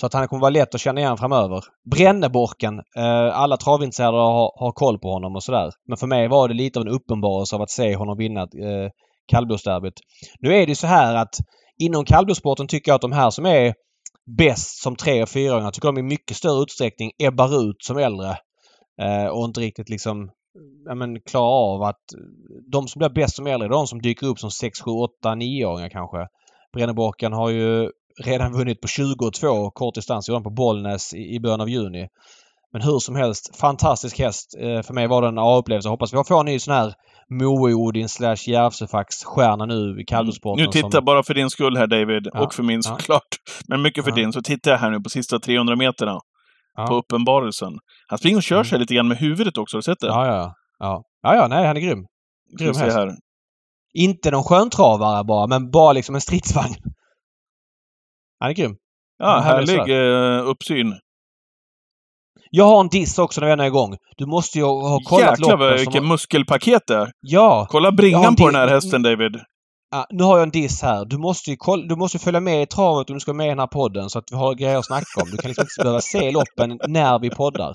Så att han kommer vara lätt att känna igen framöver. Bränneborken. Eh, alla travintresserade har, har koll på honom och sådär. Men för mig var det lite av en uppenbarelse av att se honom vinna eh, kallblodsderbyt. Nu är det så här att inom kallblodssporten tycker jag att de här som är bäst som tre och fyraåringar tycker de i mycket större utsträckning ebbar ut som äldre. Eh, och inte riktigt liksom ja, men, klarar av att... Eh, de som blir bäst som äldre är de som dyker upp som 6, 7, 8, 9-åringar kanske. Bränneborken har ju redan vunnit på 22 kortdistans. Gjorde på Bollnäs i början av juni. Men hur som helst, fantastisk häst. Eh, för mig var det en A-upplevelse. Hoppas vi får en ny sån här Moe-Odin slash Järvsöfax-stjärna nu i kallblodssporten. Nu tittar som... bara för din skull här David, ja, och för min såklart. Ja. Men mycket för ja. din, så tittar jag här nu på sista 300 meterna. På uppenbarelsen. Han springer och kör sig mm. lite grann med huvudet också, har du sett det? Ja, ja. Ja, ja, ja nej, han är grym. Grym häst. Här. Inte någon sköntravare bara, men bara liksom en stridsvagn. Han är grym. Ja, härlig uh, uppsyn. Jag har en diss också när vi är igång. Du måste ju ha kollat Jäklar loppen. vilket som... muskelpaket det är. Ja. Kolla bringan på den här hästen, David. Ja, nu har jag en diss här. Du måste ju du måste följa med i travet om du ska med i den här podden så att vi har grejer att snacka om. Du kan liksom inte behöva se loppen när vi poddar.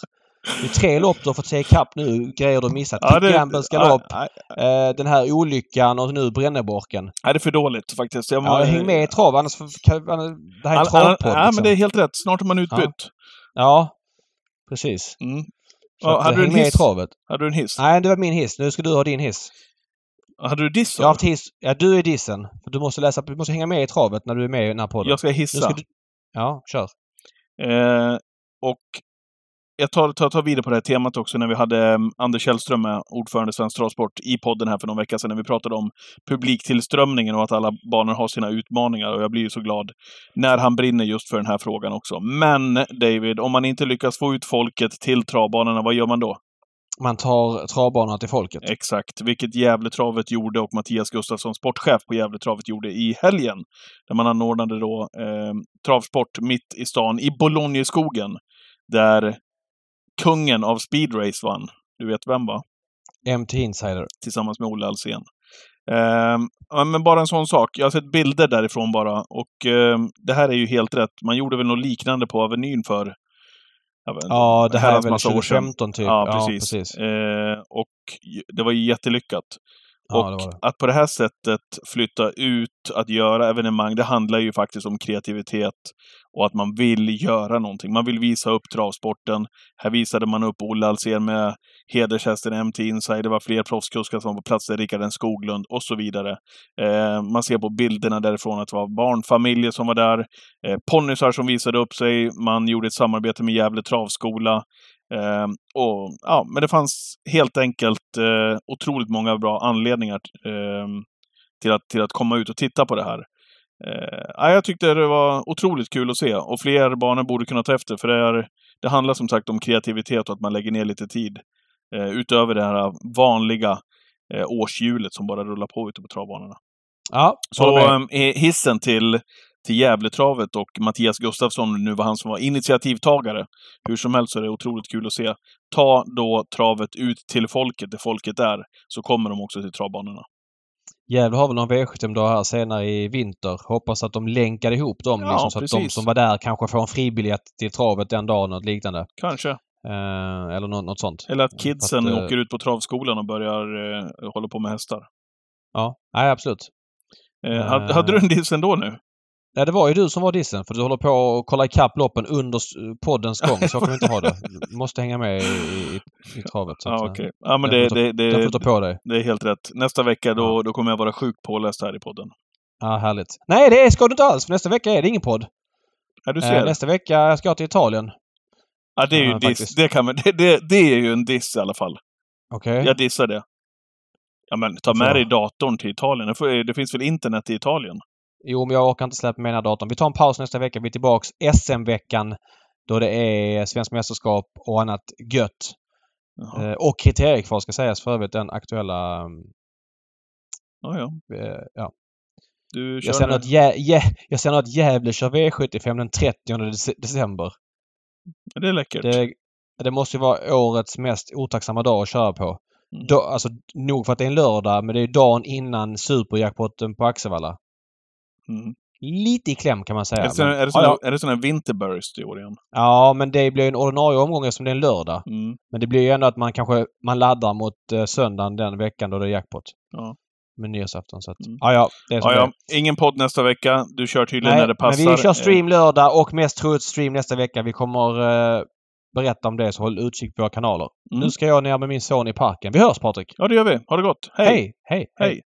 Det är tre lopp du har fått se ikapp nu, grejer du missat. Ja, det, Gambels galopp, ja, ja. Eh, den här olyckan och nu Bränneborken. Ja, det är för dåligt faktiskt. Jag ja, häng med i trav annars... Det här är en travpodd. Ja, liksom. men det är helt rätt. Snart är man utbytt. Ja, precis. Mm. Ja, hade du en hiss? Hade du en hiss? Nej, det var min hiss. Nu ska du ha din hiss. Hade du diss? Jag har haft hiss. Ja, du är dissen. Du måste läsa, du måste hänga med i travet när du är med i den här podden. Jag ska hissa. Ska du... Ja, kör. Eh, och jag tar, tar, tar vidare på det här temat också när vi hade um, Anders Källström med, ordförande i Svensk Travsport, i podden här för någon vecka sedan när vi pratade om publiktillströmningen och att alla banor har sina utmaningar. Och jag blir ju så glad när han brinner just för den här frågan också. Men David, om man inte lyckas få ut folket till travbanorna, vad gör man då? Man tar travbanorna till folket. Exakt, vilket Gävletravet gjorde och Mattias Gustafsson, sportchef på Gävletravet, gjorde i helgen. Där man anordnade då eh, travsport mitt i stan, i Bologneskogen. Där kungen av speedrace vann. Du vet vem va? MT Insider. Tillsammans med Olle Alsen. Uh, men bara en sån sak. Jag har sett bilder därifrån bara. Och uh, det här är ju helt rätt. Man gjorde väl något liknande på Avenyn för Ja, det här är väl 2015 typ. Ja, precis. Ja, precis. Uh, och det var ju jättelyckat. Ja, och det det. att på det här sättet flytta ut, att göra evenemang, det handlar ju faktiskt om kreativitet och att man vill göra någonting. Man vill visa upp travsporten. Här visade man upp Olle Alsen med hedershästen MT Inside. Det var fler proffskuskar som var på plats, Rickard Skoglund och så vidare. Eh, man ser på bilderna därifrån att det var barnfamiljer som var där. Eh, ponnysar som visade upp sig. Man gjorde ett samarbete med Gävle Travskola. Eh, och, ja, men det fanns helt enkelt eh, otroligt många bra anledningar eh, till, att, till att komma ut och titta på det här. Eh, jag tyckte det var otroligt kul att se och fler banor borde kunna ta efter för det, är, det handlar som sagt om kreativitet och att man lägger ner lite tid. Eh, utöver det här vanliga eh, årshjulet som bara rullar på ute på travbanorna. Ja, Så eh, hissen till till Gävletravet och Mattias Gustafsson nu var han som var initiativtagare. Hur som helst så är det otroligt kul att se. Ta då travet ut till folket, där folket är, så kommer de också till travbanorna. Gävle har väl någon V75-dag här senare i vinter. Hoppas att de länkar ihop dem ja, liksom, så precis. att de som var där kanske får en fribiljett till travet den dagen och liknande. Kanske. Eh, eller något, något sånt. Eller att kidsen Att, eh, åker ut på travskolan och börjar eh, hålla på med hästar. Ja, nej absolut. Eh, hade, hade du en diss ändå nu? Nej, det var ju du som var dissen för du håller på att kolla ikapp loppen under poddens gång. Så kan vi inte ha det. Du måste hänga med i, i, i travet. Så Ja, eh, okej. Ja, men det, får det, det, ta på dig. det är helt rätt. Nästa vecka då, då kommer jag vara sjukt påläst här i podden. Ja, härligt. Nej, det ska du inte alls. För nästa vecka är det ingen podd. Ja, du Eh, ser. nästa vecka ska jag till Italien. ja, det är ju Ja, en diss. faktiskt. Det, kan man, det, det, det är ju en diss i alla fall. Okej? Jag dissar det. Ja, men ta med Så. dig datorn till Italien. Det finns väl internet i Italien? Jo, men jag orkar inte släppa med den här datorn. Vi tar en paus nästa vecka. Vi är tillbaks SM-veckan. Då det är Svenskt mästerskap och annat gött. Jaha. Eh, och kriteriekval ska sägas för övrigt. Den aktuella... mm, Ja, ja. Eh, ja. Du Jag ser något jä- jä- jag ser något Gävle kör V75 den 30 dec- december. Det är läckert. Det, det måste ju vara årets mest otacksamma dag att köra på. Mm. Då, alltså, nog för att det är en lördag, men det är dagen innan superjackpotten på Axevalla. Mm. Lite i kläm kan man säga. Är det sån, men, är det sån, ja, är det sån här igen? ja, men det blir en ordinarie omgång eftersom det är en lördag. Mm. Men det blir ju ändå att man kanske man laddar mot eh, söndagen den veckan då det är jackpot. Ja. Med nyårsafton. Så att, Mm. ja, ja, det är som Ja, ja. Ingen podd nästa vecka. Du kör tydligen när det men passar. vi kör Eh, stream lördag och mest troligt stream nästa vecka. Vi kommer eh, berätta om det så håll utkik på våra kanaler. Mm. Nu ska jag ner med min son i parken. Vi hörs Patrik! Ja, det gör vi. Ha det gott. Hej! hej! hej. Hej.